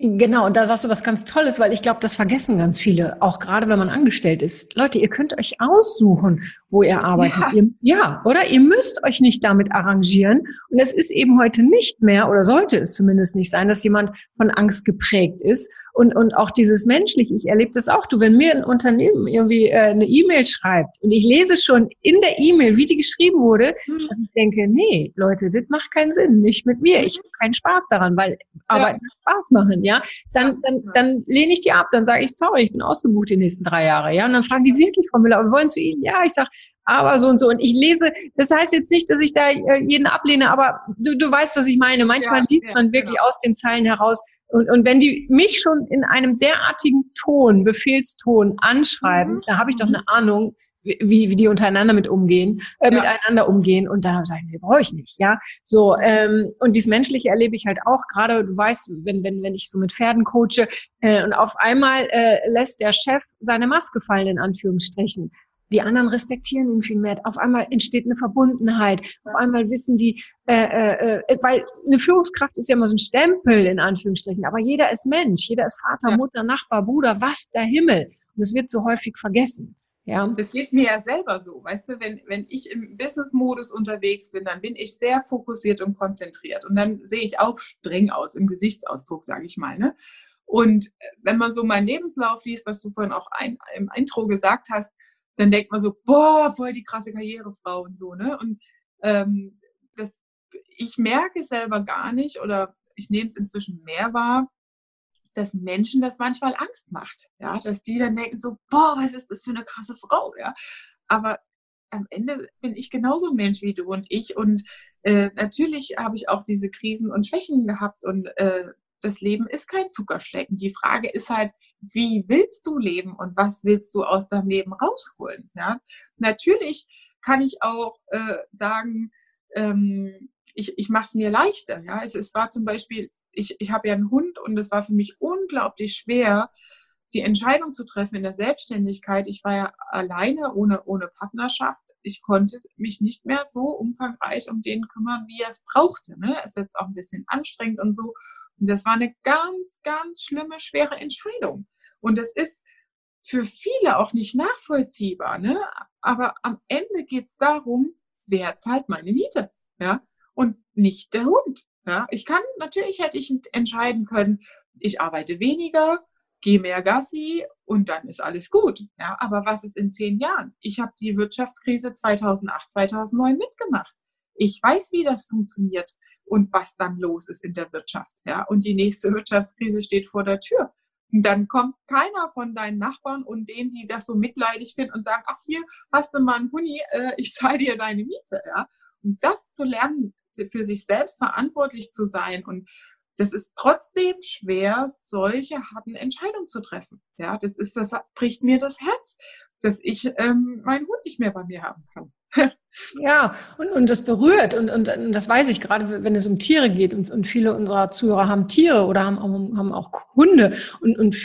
Genau, und da sagst du was ganz Tolles, weil ich glaube, das vergessen ganz viele, auch gerade wenn man angestellt ist. Leute, ihr könnt euch aussuchen, wo ihr arbeitet. Ja, ihr, ja oder? Ihr müsst euch nicht damit arrangieren. Und es ist eben heute nicht mehr, oder sollte es zumindest nicht sein, dass jemand von Angst geprägt ist und, und auch dieses Menschliche, ich erlebe das auch. Du, wenn mir ein Unternehmen irgendwie äh, eine E-Mail schreibt und ich lese schon in der E-Mail, wie die geschrieben wurde, mhm. dass ich denke, nee, Leute, das macht keinen Sinn, nicht mit mir. Ich habe keinen Spaß daran, weil Arbeit ja. Spaß machen, ja. Dann, dann, dann lehne ich die ab, dann sage ich, sorry, ich bin ausgebucht die nächsten drei Jahre, ja. Und dann fragen die wirklich, Frau Müller, wir wollen zu Ihnen? Ja, ich sage, aber so und so. Und ich lese, das heißt jetzt nicht, dass ich da äh, jeden ablehne, aber du, du weißt, was ich meine. Manchmal ja, liest man wirklich genau. aus den Zeilen heraus, und, und wenn die mich schon in einem derartigen Ton, Befehlston anschreiben, mhm. da habe ich doch eine Ahnung, wie, wie die untereinander mit umgehen, äh, ja. miteinander umgehen. Und dann sagen, wir brauche ich nicht, ja. So, ähm, und dies Menschliche erlebe ich halt auch, gerade du weißt, wenn, wenn, wenn ich so mit Pferden coache, äh, und auf einmal äh, lässt der Chef seine Maske fallen, in Anführungsstrichen. Die anderen respektieren ihn viel mehr. Auf einmal entsteht eine Verbundenheit. Auf einmal wissen die, äh, äh, äh, weil eine Führungskraft ist ja immer so ein Stempel in Anführungsstrichen. Aber jeder ist Mensch. Jeder ist Vater, ja. Mutter, Nachbar, Bruder, was der Himmel. Und es wird so häufig vergessen. Ja. Das geht mir ja selber so. Weißt du, wenn, wenn ich im Business-Modus unterwegs bin, dann bin ich sehr fokussiert und konzentriert. Und dann sehe ich auch streng aus im Gesichtsausdruck, sage ich mal. Ne? Und wenn man so meinen Lebenslauf liest, was du vorhin auch ein, im Intro gesagt hast, dann denkt man so, boah, voll die krasse Karrierefrau und so, ne? Und ähm, das, ich merke selber gar nicht oder ich nehme es inzwischen mehr wahr, dass Menschen das manchmal Angst macht, ja, dass die dann denken so, boah, was ist das für eine krasse Frau, ja. Aber am Ende bin ich genauso ein Mensch wie du und ich und äh, natürlich habe ich auch diese Krisen und Schwächen gehabt und äh, das Leben ist kein Zuckerschlecken. Die Frage ist halt, wie willst du leben und was willst du aus deinem Leben rausholen? Ja, natürlich kann ich auch äh, sagen, ähm, ich, ich mache es mir leichter. Ja, es, es war zum Beispiel, ich, ich habe ja einen Hund und es war für mich unglaublich schwer, die Entscheidung zu treffen in der Selbstständigkeit. Ich war ja alleine, ohne, ohne Partnerschaft. Ich konnte mich nicht mehr so umfangreich um den kümmern, wie er es brauchte. Ne? Es ist jetzt auch ein bisschen anstrengend und so. Und das war eine ganz, ganz schlimme, schwere Entscheidung. Und das ist für viele auch nicht nachvollziehbar. Ne? Aber am Ende geht es darum, wer zahlt meine Miete? Ja? Und nicht der Hund. Ja? Ich kann, natürlich hätte ich entscheiden können, ich arbeite weniger, gehe mehr Gassi und dann ist alles gut. Ja? Aber was ist in zehn Jahren? Ich habe die Wirtschaftskrise 2008, 2009 mitgemacht. Ich weiß, wie das funktioniert und was dann los ist in der Wirtschaft. Ja? Und die nächste Wirtschaftskrise steht vor der Tür. Und dann kommt keiner von deinen Nachbarn und denen, die das so mitleidig finden und sagen, ach hier hast du mal einen Huni, äh, ich zahle dir deine Miete. Ja? Und das zu lernen, für sich selbst verantwortlich zu sein und das ist trotzdem schwer, solche harten Entscheidungen zu treffen. Ja, das ist, das bricht mir das Herz, dass ich ähm, meinen Hund nicht mehr bei mir haben kann. Ja, und, und das berührt und, und, und das weiß ich gerade, wenn es um Tiere geht und, und viele unserer Zuhörer haben Tiere oder haben, haben auch Hunde und, und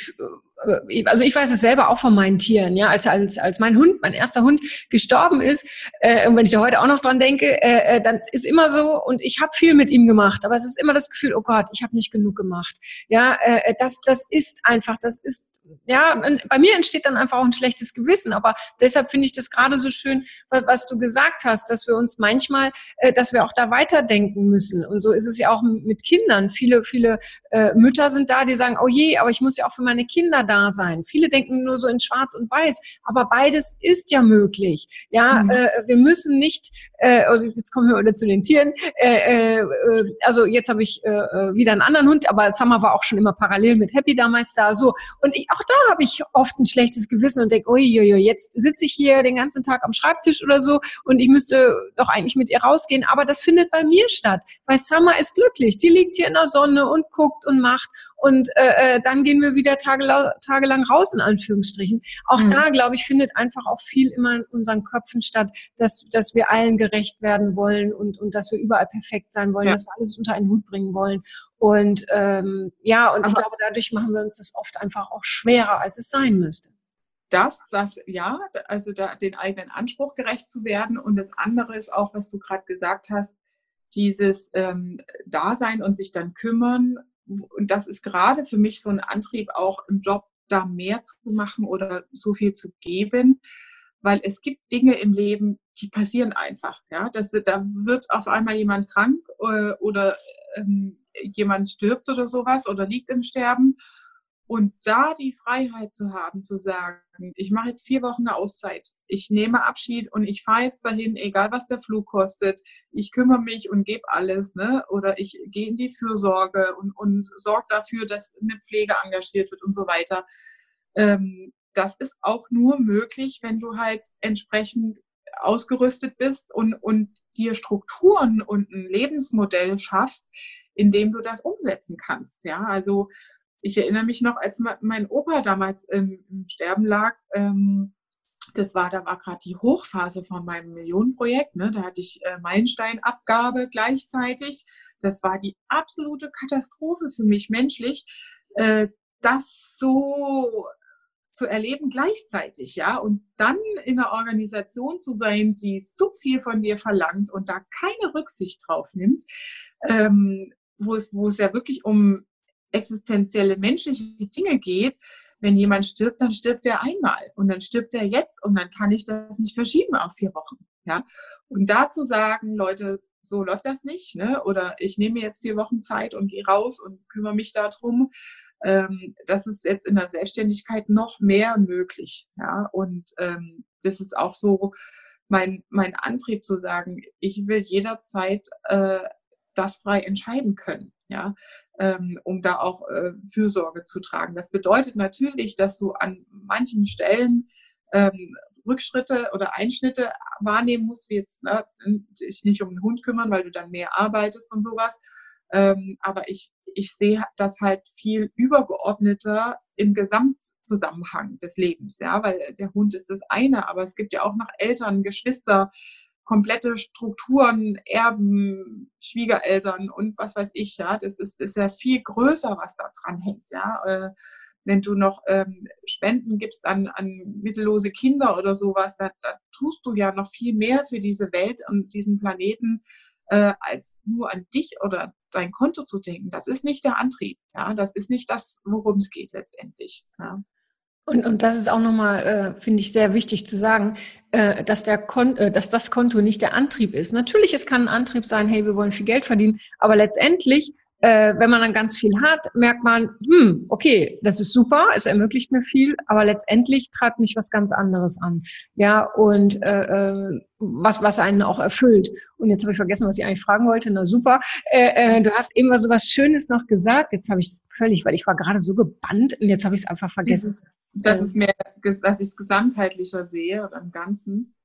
äh, also ich weiß es selber auch von meinen Tieren, ja, als, als, als mein Hund, mein erster Hund gestorben ist, äh, und wenn ich da heute auch noch dran denke, äh, äh dann ist immer so, und ich habe viel mit ihm gemacht, aber es ist immer das Gefühl, oh Gott, ich habe nicht genug gemacht. Ja, äh, äh das, das ist einfach, das ist ja, bei mir entsteht dann einfach auch ein schlechtes Gewissen. Aber deshalb finde ich das gerade so schön, was du gesagt hast, dass wir uns manchmal, äh, dass wir auch da weiterdenken müssen. Und so ist es ja auch mit Kindern. Viele, viele äh, Mütter sind da, die sagen, oh je, aber ich muss ja auch für meine Kinder da sein. Viele denken nur so in Schwarz und Weiß, aber beides ist ja möglich. Ja, mhm. äh, wir müssen nicht, also jetzt kommen wir wieder zu den Tieren. Also jetzt habe ich wieder einen anderen Hund, aber Summer war auch schon immer parallel mit Happy damals da. So und ich, auch da habe ich oft ein schlechtes Gewissen und denke, uiuiui, jetzt sitze ich hier den ganzen Tag am Schreibtisch oder so und ich müsste doch eigentlich mit ihr rausgehen. Aber das findet bei mir statt, weil Summer ist glücklich. Die liegt hier in der Sonne und guckt und macht und äh, äh dann gehen wir wieder tagelang, tagelang raus, in Anführungsstrichen. Auch mhm. da, glaube ich, findet einfach auch viel immer in unseren Köpfen statt, dass, dass wir allen gerecht werden wollen und, und dass wir überall perfekt sein wollen, ja. dass wir alles unter einen Hut bringen wollen. Und ähm, ja, und Aber ich glaube, dadurch machen wir uns das oft einfach auch schwerer, als es sein müsste. Das, das, ja, also da, den eigenen Anspruch gerecht zu werden. Und das andere ist auch, was du gerade gesagt hast, dieses ähm, Dasein und sich dann kümmern und das ist gerade für mich so ein Antrieb, auch im Job da mehr zu machen oder so viel zu geben, weil es gibt Dinge im Leben, die passieren einfach. Ja, das, da wird auf einmal jemand krank oder, äh, oder ähm, jemand stirbt oder sowas oder liegt im Sterben und da die Freiheit zu haben, zu sagen, ich mache jetzt vier Wochen eine Auszeit, ich nehme Abschied und ich fahre jetzt dahin, egal was der Flug kostet, ich kümmere mich und gebe alles, ne? Oder ich gehe in die Fürsorge und, und sorge dafür, dass eine Pflege engagiert wird und so weiter. Ähm, das ist auch nur möglich, wenn du halt entsprechend ausgerüstet bist und, und dir Strukturen und ein Lebensmodell schaffst, in dem du das umsetzen kannst. Ja, also ich erinnere mich noch, als mein Opa damals im, im Sterben lag, ähm, das war, da war gerade die Hochphase von meinem Millionenprojekt. Ne? Da hatte ich äh, Meilensteinabgabe gleichzeitig. Das war die absolute Katastrophe für mich menschlich, äh, das so zu erleben gleichzeitig, ja, und dann in einer Organisation zu sein, die zu viel von dir verlangt und da keine Rücksicht drauf nimmt, ähm, wo es, wo es ja wirklich um existenzielle menschliche Dinge geht, wenn jemand stirbt, dann stirbt er einmal und dann stirbt er jetzt und dann kann ich das nicht verschieben auf vier Wochen. Ja? Und da zu sagen, Leute, so läuft das nicht, ne? oder ich nehme jetzt vier Wochen Zeit und gehe raus und kümmere mich darum, ähm, das ist jetzt in der Selbstständigkeit noch mehr möglich. Ja? Und ähm, das ist auch so mein, mein Antrieb zu sagen, ich will jederzeit äh, das frei entscheiden können, ja, ähm, um da auch äh, Fürsorge zu tragen. Das bedeutet natürlich, dass du an manchen Stellen ähm, Rückschritte oder Einschnitte wahrnehmen musst, wie jetzt ne, dich nicht um den Hund kümmern, weil du dann mehr arbeitest und sowas. Ähm, aber ich, ich sehe das halt viel übergeordneter im Gesamtzusammenhang des Lebens, ja, weil der Hund ist das eine, aber es gibt ja auch noch Eltern, Geschwister, komplette Strukturen, Erben, Schwiegereltern und was weiß ich, ja. Das ist, das ist ja viel größer, was da dran hängt, ja. Äh, wenn du noch ähm, Spenden gibst an, an mittellose Kinder oder sowas, da, da tust du ja noch viel mehr für diese Welt und diesen Planeten, äh, als nur an dich oder dein Konto zu denken. Das ist nicht der Antrieb. Ja, das ist nicht das, worum es geht letztendlich. Ja. Und, und das ist auch nochmal, äh, finde ich, sehr wichtig zu sagen, äh, dass, der Kon äh, dass das Konto nicht der Antrieb ist. Natürlich, es kann ein Antrieb sein, hey, wir wollen viel Geld verdienen, aber letztendlich äh, wenn man dann ganz viel hat, merkt man, hm, okay, das ist super, es ermöglicht mir viel, aber letztendlich treibt mich was ganz anderes an. Ja, und äh, äh was, was einen auch erfüllt. Und jetzt habe ich vergessen, was ich eigentlich fragen wollte. Na super. Äh, äh, du hast eben so was Schönes noch gesagt. Jetzt habe ich es völlig, weil ich war gerade so gebannt und jetzt habe ich es einfach vergessen. *laughs* Das ist mehr, dass ich es gesamtheitlicher sehe oder im Ganzen.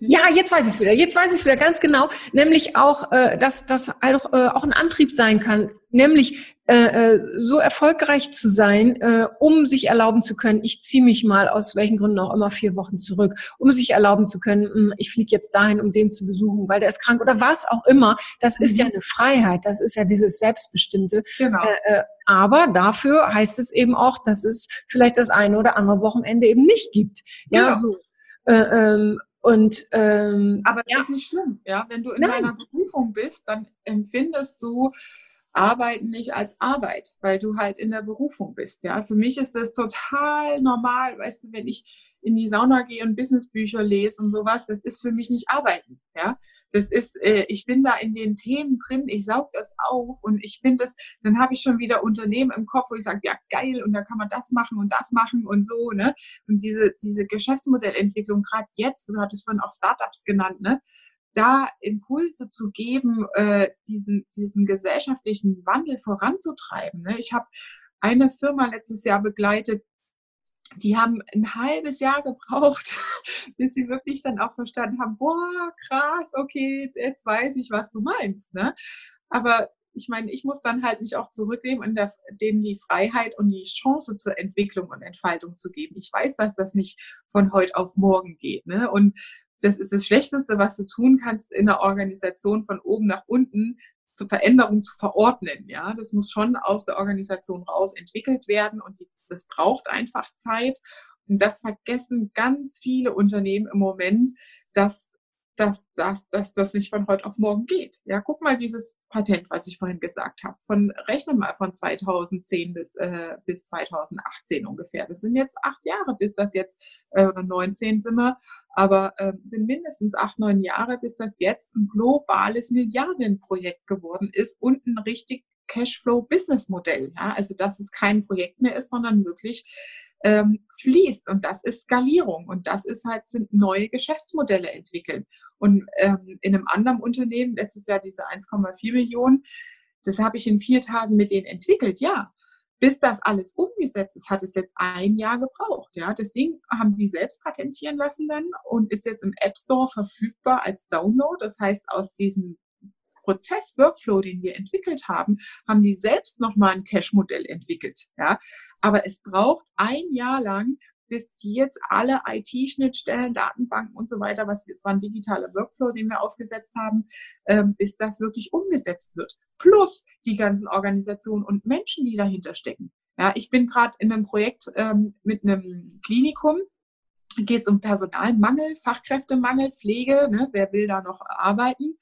Ja, jetzt weiß ich es wieder. Jetzt weiß ich es wieder ganz genau. Nämlich auch, äh, dass das auch, äh, auch ein Antrieb sein kann. Nämlich äh, äh, so erfolgreich zu sein, äh, um sich erlauben zu können, ich ziehe mich mal aus welchen Gründen auch immer vier Wochen zurück, um sich erlauben zu können, mh, hm, ich fliege jetzt dahin, um den zu besuchen, weil der ist krank oder was auch immer. Das mhm. ist ja mhm. eine Freiheit. Das ist ja dieses Selbstbestimmte. Genau. Äh, äh, aber dafür heißt es eben auch, dass es vielleicht das eine oder andere Wochenende eben nicht gibt. Ja, ja. so. Äh, ähm, und ähm, aber das ja. ist nicht schlimm, ja. Wenn du in Nein. deiner Berufung bist, dann empfindest du Arbeiten nicht als Arbeit, weil du halt in der Berufung bist. Ja, für mich ist das total normal, weißt du, wenn ich in die Sauna gehe und Businessbücher lese und sowas, das ist für mich nicht Arbeiten. Ja, das ist, äh, ich bin da in den Themen drin, ich saug das auf und ich finde das, dann habe ich schon wieder Unternehmen im Kopf, wo ich sage, ja geil und da kann man das machen und das machen und so, ne? Und diese, diese Geschäftsmodellentwicklung, gerade jetzt, du hattest vorhin auch Startups genannt, ne? da Impulse zu geben, äh, diesen, diesen gesellschaftlichen Wandel voranzutreiben. Ne? Ich habe eine Firma letztes Jahr begleitet, die haben ein halbes Jahr gebraucht, *laughs* bis sie wirklich dann auch verstanden haben, boah, krass, okay, jetzt weiß ich, was du meinst. Ne? Aber ich meine, ich muss dann halt mich auch zurücknehmen und der, dem die Freiheit und die Chance zur Entwicklung und Entfaltung zu geben. Ich weiß, dass das nicht von heute auf morgen geht. Ne? Und das ist das Schlechteste, was du tun kannst in der Organisation von oben nach unten zur Veränderung zu verordnen. Ja, das muss schon aus der Organisation raus entwickelt werden und die, das braucht einfach Zeit. Und das vergessen ganz viele Unternehmen im Moment, dass dass, dass, dass das nicht von heute auf morgen geht. Ja, guck mal dieses Patent, was ich vorhin gesagt habe. Von, rechne mal von 2010 bis, äh, bis 2018 ungefähr. Das sind jetzt acht Jahre, bis das jetzt, äh, oder 19 sind wir, aber äh, sind mindestens acht, neun Jahre, bis das jetzt ein globales Milliardenprojekt geworden ist und ein richtig Cashflow-Business-Modell. Ja? Also, dass es kein Projekt mehr ist, sondern wirklich ähm, fließt. Und das ist Skalierung. Und das ist halt, sind neue Geschäftsmodelle entwickeln. Und ähm, in einem anderen Unternehmen, letztes Jahr diese 1,4 Millionen, das habe ich in vier Tagen mit denen entwickelt, ja. Bis das alles umgesetzt ist, hat es jetzt ein Jahr gebraucht. Ja, das Ding haben sie selbst patentieren lassen dann und ist jetzt im App Store verfügbar als Download. Das heißt, aus diesem Prozess, Workflow, den wir entwickelt haben, haben die selbst nochmal ein Cache-Modell entwickelt. Ja? Aber es braucht ein Jahr lang, bis die jetzt alle IT-Schnittstellen, Datenbanken und so weiter, was es war ein digitaler Workflow, den wir aufgesetzt haben, ähm, bis das wirklich umgesetzt wird. Plus die ganzen Organisationen und Menschen, die dahinter stecken. Ja, ich bin gerade in einem Projekt ähm, mit einem Klinikum, geht es um Personalmangel, Fachkräftemangel, Pflege, ne, wer will da noch arbeiten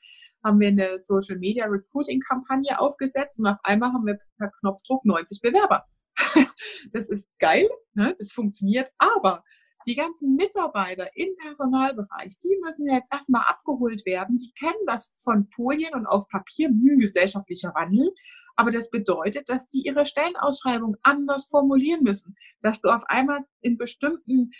haben wir eine Social Media Recruiting Kampagne aufgesetzt und auf einmal haben wir per Knopfdruck 90 Bewerber. *laughs* das ist geil, ne? das funktioniert, aber die ganzen Mitarbeiter im Personalbereich, die müssen jetzt erstmal abgeholt werden. Die kennen das von Folien und auf Papier, gesellschaftlicher Wandel. Aber das bedeutet, dass die ihre Stellenausschreibung anders formulieren müssen. Dass du auf einmal in bestimmten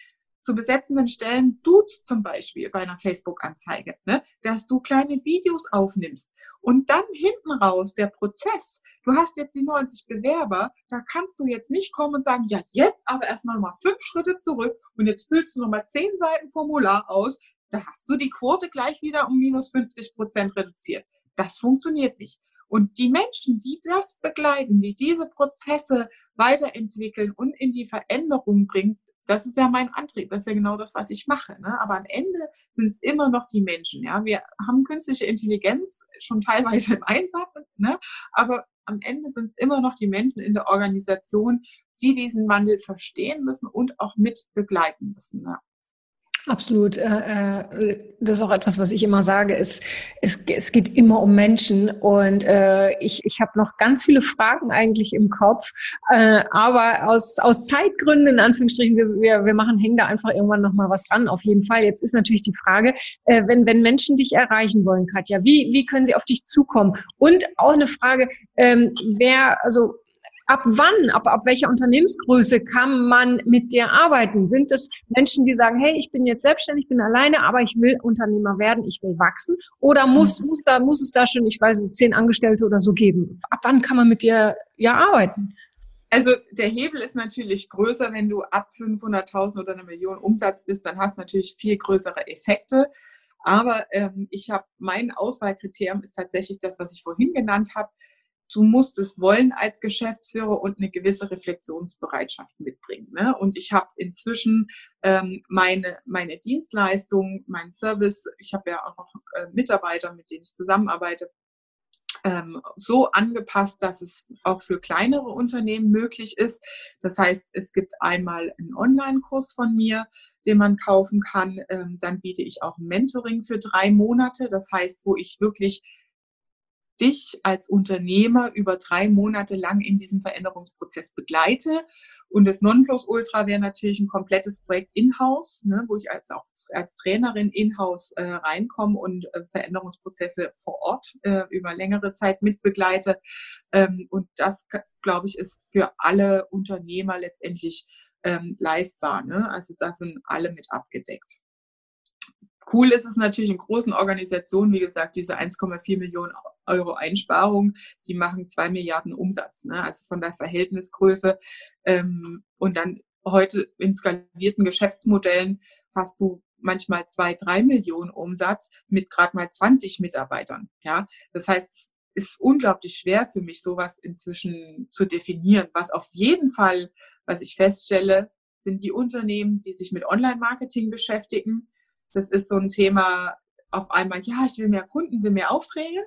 zu besetzenden Stellen duzt zum Beispiel bei einer Facebook-Anzeige, ne? dass du kleine Videos aufnimmst und dann hinten raus der Prozess. Du hast jetzt die 90 Bewerber, da kannst du jetzt nicht kommen und sagen, ja, jetzt aber erstmal nochmal fünf Schritte zurück und jetzt füllst du nochmal zehn Seiten Formular aus. Da hast du die Quote gleich wieder um minus 50 Prozent reduziert. Das funktioniert nicht. Und die Menschen, die das begleiten, die diese Prozesse weiterentwickeln und in die Veränderung bringen, das ist ja mein Antrieb, das ist ja genau das, was ich mache. Ne? Aber am Ende sind es immer noch die Menschen. Ja? Wir haben künstliche Intelligenz schon teilweise im Einsatz, ne? aber am Ende sind es immer noch die Menschen in der Organisation, die diesen Wandel verstehen müssen und auch mit begleiten müssen. Ne? Absolut. Äh, äh, das ist auch etwas, was ich immer sage. Es, es, es geht immer um Menschen und äh, ich, ich habe noch ganz viele Fragen eigentlich im Kopf, aber aus, aus Zeitgründen, in Anführungsstrichen, wir, wir, wir machen, hängen da einfach irgendwann nochmal was dran, auf jeden Fall. Jetzt ist natürlich die Frage, wenn, wenn Menschen dich erreichen wollen, Katja, wie, wie können sie auf dich zukommen? Und auch eine Frage, ähm, wer, also ab wann, ab, ab welcher Unternehmensgröße kann man mit dir arbeiten? Sind es Menschen, die sagen, hey, ich bin jetzt selbstständig, bin alleine, aber ich will Unternehmer werden, ich will wachsen? Oder muss, mhm. muss, da, muss es da schon, ich weiß nicht, zehn Angestellte oder so geben? Ab wann kann man mit dir ja arbeiten? Also der Hebel ist natürlich größer, wenn du ab 500.000 oder eine Million Umsatz bist, dann hast du natürlich viel größere Effekte. Aber ähm, ich habe mein Auswahlkriterium ist tatsächlich das, was ich vorhin genannt habe du musst es wollen als Geschäftsführer und eine gewisse Reflexionsbereitschaft mitbringen. Ne? Und ich habe inzwischen ähm, meine, meine Dienstleistung, mein Service, ich habe ja auch noch äh, Mitarbeiter, mit denen ich zusammenarbeite, ähm, so angepasst, dass es auch für kleinere Unternehmen möglich ist. Das heißt, es gibt einmal einen Online-Kurs von mir, den man kaufen kann. Ähm, dann biete ich auch Mentoring für drei Monate. Das heißt, wo ich wirklich dich als Unternehmer über drei Monate lang in diesem Veränderungsprozess begleite. Und das Nonplusultra wäre natürlich ein komplettes Projekt in-house, ne, wo ich als auch als Trainerin in-house äh, reinkomme und äh, Veränderungsprozesse vor Ort äh, über längere Zeit mitbegleite. Ähm, und das, glaube ich, ist für alle Unternehmer letztendlich ähm, leistbar. Ne? Also da sind alle mit abgedeckt. Cool ist es natürlich in großen Organisationen, wie gesagt, diese 1,4 Millionen Euro Einsparung, die machen zwei Milliarden Umsatz. Ne? Also von der Verhältnisgröße. Ähm, und dann heute in skalierten Geschäftsmodellen hast du manchmal zwei, drei Millionen Umsatz mit gerade mal 20 Mitarbeitern. Ja, das heißt, es ist unglaublich schwer für mich, sowas inzwischen zu definieren. Was auf jeden Fall, was ich feststelle, sind die Unternehmen, die sich mit Online-Marketing beschäftigen, das ist so ein Thema auf einmal, ja, ich will mehr Kunden, will mehr Aufträge,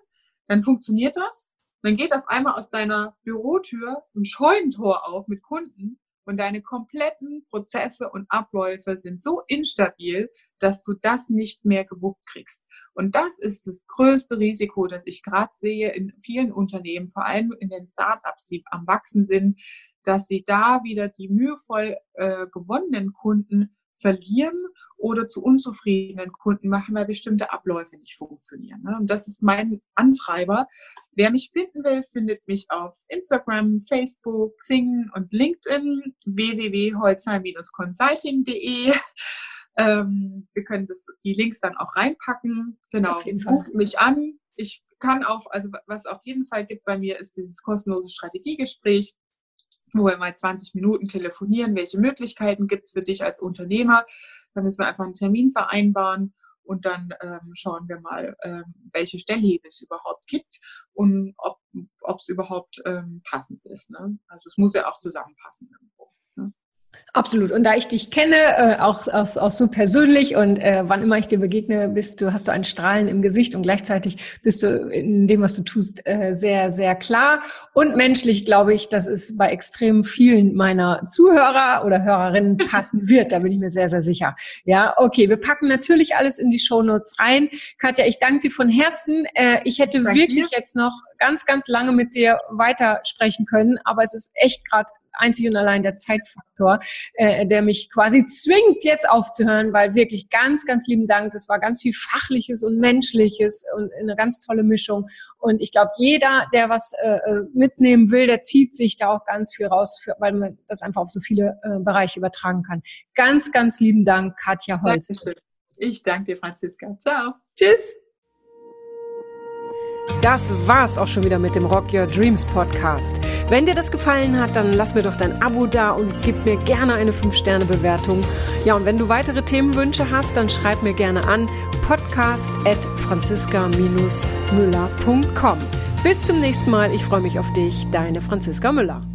dann funktioniert das. Dann geht auf einmal aus deiner Bürotür ein Scheunentor auf mit Kunden und deine kompletten Prozesse und Abläufe sind so instabil, dass du das nicht mehr gewuppt kriegst. Und das ist das größte Risiko, das ich gerade sehe in vielen Unternehmen, vor allem in den Startups, die am Wachsen sind, dass sie da wieder die mühevoll äh, gewonnenen Kunden verlieren oder zu unzufriedenen Kunden machen, weil bestimmte Abläufe nicht funktionieren. Ne? Und das ist mein Antreiber. Wer mich finden will, findet mich auf Instagram, Facebook, Xing und LinkedIn www.holzheim-consulting.de. *laughs* Ähm, wir können das, die Links dann auch reinpacken. Genau, ruft mich an. Ich kann auch, also was auf jeden Fall gibt bei mir, ist dieses kostenlose Strategiegespräch wo wir mal 20 Minuten telefonieren, welche Möglichkeiten gibt es für dich als Unternehmer. Da müssen wir einfach einen Termin vereinbaren und dann ähm, schauen wir mal, ähm, welche Stellhebel es überhaupt gibt und ob es überhaupt ähm, passend ist. Ne? Also es muss ja auch zusammenpassen. Absolut. Und da ich dich kenne, äh, auch, auch, auch so persönlich und äh, wann immer ich dir begegne, bist du, hast du ein Strahlen im Gesicht und gleichzeitig bist du in dem, was du tust, äh, sehr, sehr klar. Und menschlich glaube ich, dass es bei extrem vielen meiner Zuhörer oder Hörerinnen *laughs* passen wird. Da bin ich mir sehr, sehr sicher. Ja, okay. Wir packen natürlich alles in die Show Notes rein. Katja, ich danke dir von Herzen. Äh, ich hätte danke wirklich dir. jetzt noch ganz, ganz lange mit dir weitersprechen können, aber es ist echt gerade einzig und allein der Zeitfaktor, äh, der mich quasi zwingt, jetzt aufzuhören, weil wirklich ganz, ganz lieben Dank. Es war ganz viel Fachliches und Menschliches und eine ganz tolle Mischung. Und ich glaube, jeder, der was äh, äh, mitnehmen will, der zieht sich da auch ganz viel raus, für, weil man das einfach auf so viele äh, Bereiche übertragen kann. Ganz, ganz lieben Dank, Katja Holz. Dankeschön. Ich danke dir, Franziska. Ciao. Tschüss. Das war's auch schon wieder mit dem Rock Your Dreams Podcast. Wenn dir das gefallen hat, dann lass mir doch dein Abo da und gib mir gerne eine 5-Sterne-Bewertung. Ja, und wenn du weitere Themenwünsche hast, dann schreib mir gerne an podcast.franziska-müller.com. Bis zum nächsten Mal. Ich freue mich auf dich. Deine Franziska Müller.